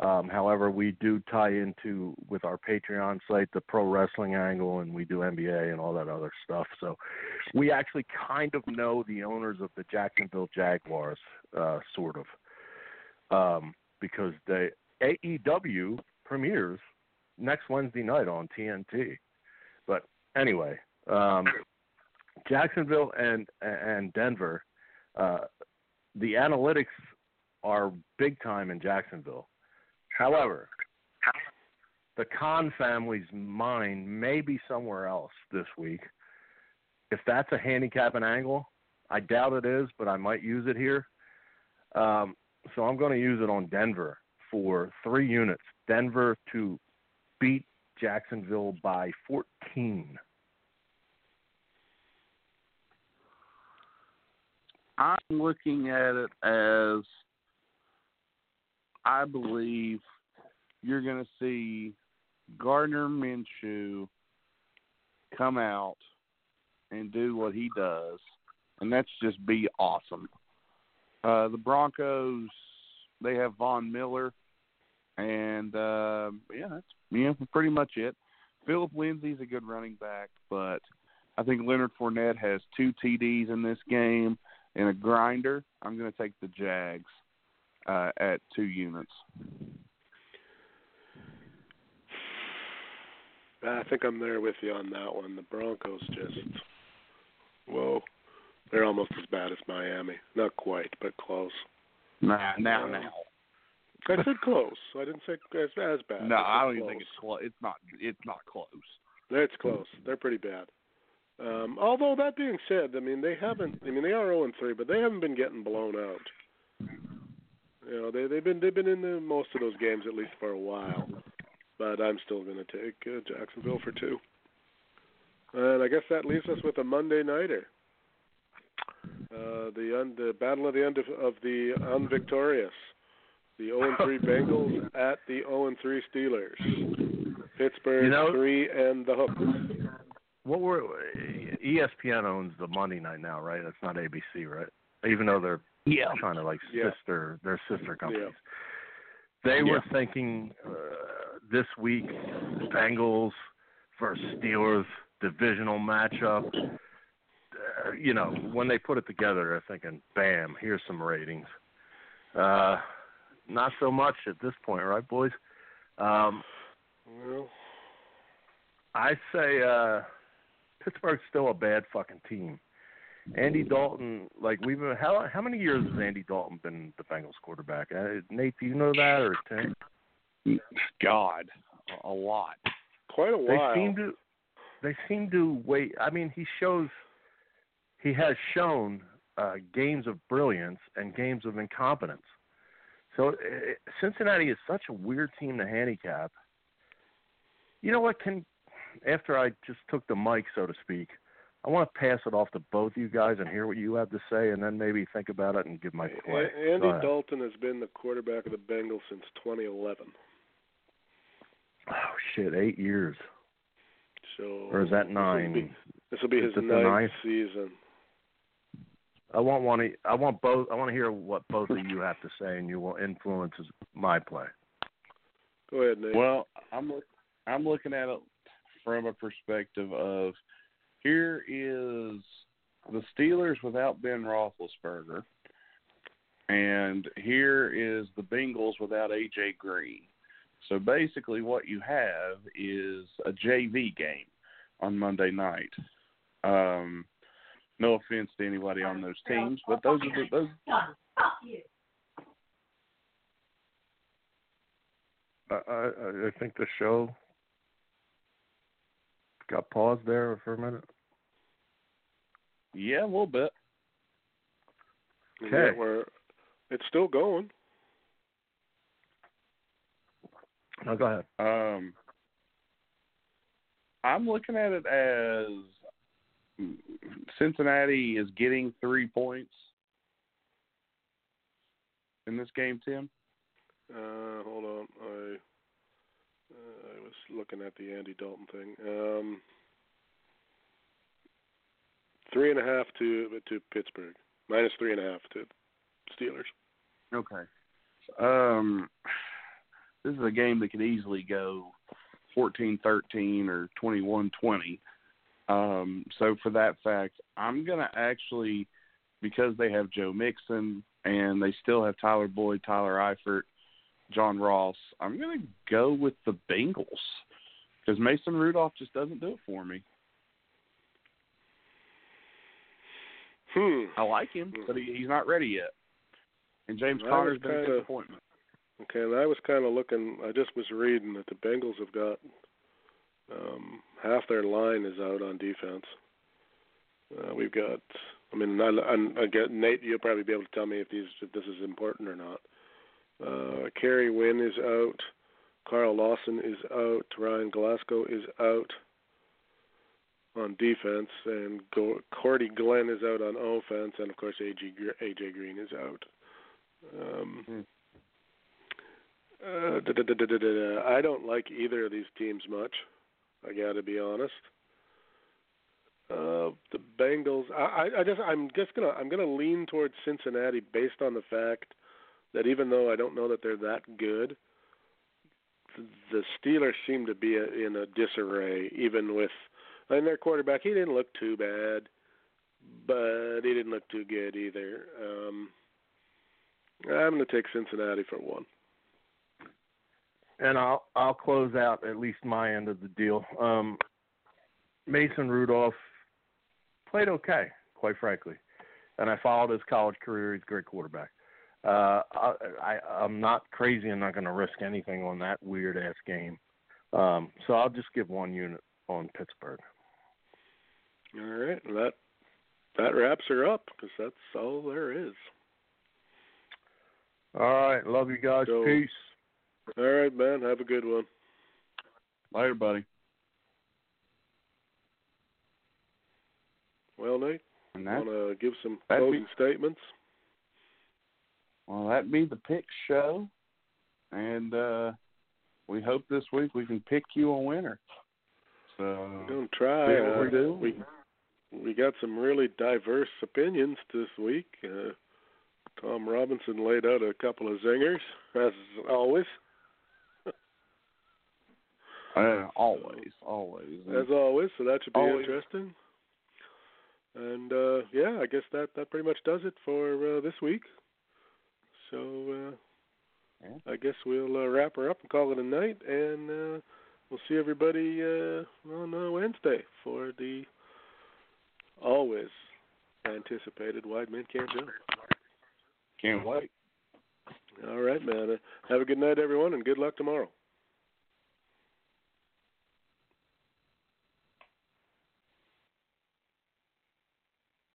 Um, however, we do tie into with our Patreon site the pro wrestling angle, and we do NBA and all that other stuff. So we actually kind of know the owners of the Jacksonville Jaguars, uh, sort of, um, because the AEW premieres next Wednesday night on TNT. But anyway, um, Jacksonville and and Denver, uh, the analytics are big time in Jacksonville. However, the Khan family's mind may be somewhere else this week. If that's a handicapping angle, I doubt it is, but I might use it here. Um, so I'm going to use it on Denver for three units. Denver to beat Jacksonville by 14. I'm looking at it as I believe you're going to see Gardner Minshew come out and do what he does, and that's just be awesome. Uh, the Broncos, they have Von Miller, and uh, yeah, that's yeah, pretty much it. Philip Lindsay's a good running back, but I think Leonard Fournette has two TDs in this game and a grinder. I'm going to take the Jags uh, at two units. I think I'm there with you on that one. The Broncos just, whoa, they're almost as bad as Miami. Not quite, but close. Nah, now, now. I said close. I didn't say as, as bad. No, I I don't even think it's close. It's not. It's not close. It's close. They're pretty bad. Um, although that being said, I mean they haven't. I mean they are 0 and 3, but they haven't been getting blown out. You know they they've been they've been in the, most of those games at least for a while. But I'm still going to take uh, Jacksonville for two. And I guess that leaves us with a Monday nighter. Uh, the un, the battle of the end of, of the unvictorious. The 0 3 Bengals at the 0 3 Steelers. Pittsburgh You know- three and the hook. What were ESPN owns the Monday night now, right? That's not ABC, right? Even though they're Yeah. trying to like sister, they're sister companies. Yeah. They Yeah. were thinking uh, this week Bengals versus Steelers divisional matchup. Uh, you know, when they put it together, they're thinking, "Bam, here's some ratings." Uh, not so much at this point, right, boys? Um, Well, I say uh Pittsburgh's still a bad fucking team. Andy Dalton, like we've been how how many years has Andy Dalton been the Bengals quarterback? Uh, Nate, do you know that or Tim? God, a- a lot. quite a lot. They seem to they seem to wait. I mean, he shows he has shown uh games of brilliance and games of incompetence. So uh, Cincinnati is such a weird team to handicap. You know what? Can after I just took the mic, so to speak, I want to pass it off to both you guys and hear what you have to say, and then maybe think about it and give my play. Andy. Dalton has been the quarterback of the Bengals since 2011. Oh shit, eight years, So or is that nine? This will be, this will be his ninth, ninth? season. I want one. of- I want both. I want to hear what both of you have to say, and you will influence my play. Go ahead, Nate. Well, I'm look, I'm looking at it from a perspective of here is the Steelers without Ben Roethlisberger, and here is the Bengals without AJ Green. So basically, what you have is a JV game on Monday night. Um, no offense to anybody on those teams, but those are the, those I, I, I think the show got paused there for a minute. yeah a little bit. And okay. yet we're, it's still going. No, go ahead. Um, I'm looking at it as Cincinnati is getting three points in this game, Tim. Uh, hold on, I uh, I was looking at the Andy Dalton thing. Um, three and a half to to Pittsburgh, minus three and a half to Steelers. Okay. Um, this is a game that could easily go 14-13 or 21-20. Um, so for that fact, I'm gonna actually, because they have Joe Mixon and they still have Tyler Boyd, Tyler Eifert, John Ross. I'm gonna go with the Bengals because Mason Rudolph just doesn't do it for me. Hmm. I like him, but he, he's not ready yet. And James Conner's been a disappointment. Okay, and I was kind of looking. I just was reading that the Bengals have got um, half their line is out on defense. Uh, we've got. I mean, I, I, I get Nate. You'll probably be able to tell me if these if this is important or not. Uh, Kerry Wynn is out. Carl Lawson is out. Ryan Glasgow is out on defense, and Go- Cordy Glenn is out on offense, and of course AJ Gr- AJ Green is out. Um, Hmm. Uh. I don't like either of these teams much. I got to be honest. Uh, the Bengals. I, I, just. I'm just gonna. I'm gonna lean towards Cincinnati based on the fact that even though I don't know that they're that good, the Steelers seem to be in a disarray. Even with, and their quarterback, he didn't look too bad, but he didn't look too good either. Um, I'm to take Cincinnati for one. And I'll I'll close out at least my end of the deal. Um, Mason Rudolph played okay, quite frankly, and I followed his college career. He's a great quarterback. Uh, I, I I'm not crazy. I'm not going to risk anything on that weird ass game. Um, so I'll just give one unit on Pittsburgh. All right, that that wraps her up because that's all there is. All right, love you guys. So, Peace. All right, man. Have a good one. Later, buddy. Well, Nate, And want to give some closing statements? well, that be the pick show, and uh, we hope this week we can pick you a winner. So We're gonna try. Uh, we do. We we got some really diverse opinions this week. Uh, Tom Robinson laid out a couple of zingers, as always. Uh, always, always. As always, so that should be Always. interesting. And uh yeah, I guess that that pretty much does it for uh, this week. So uh Yeah. I guess we'll uh, wrap her up and call it a night, and uh we'll see everybody uh on uh, Wednesday for the always anticipated Wide Men Can't Jump. Can't wait. All right, man. Uh, have a good night, everyone, and good luck tomorrow.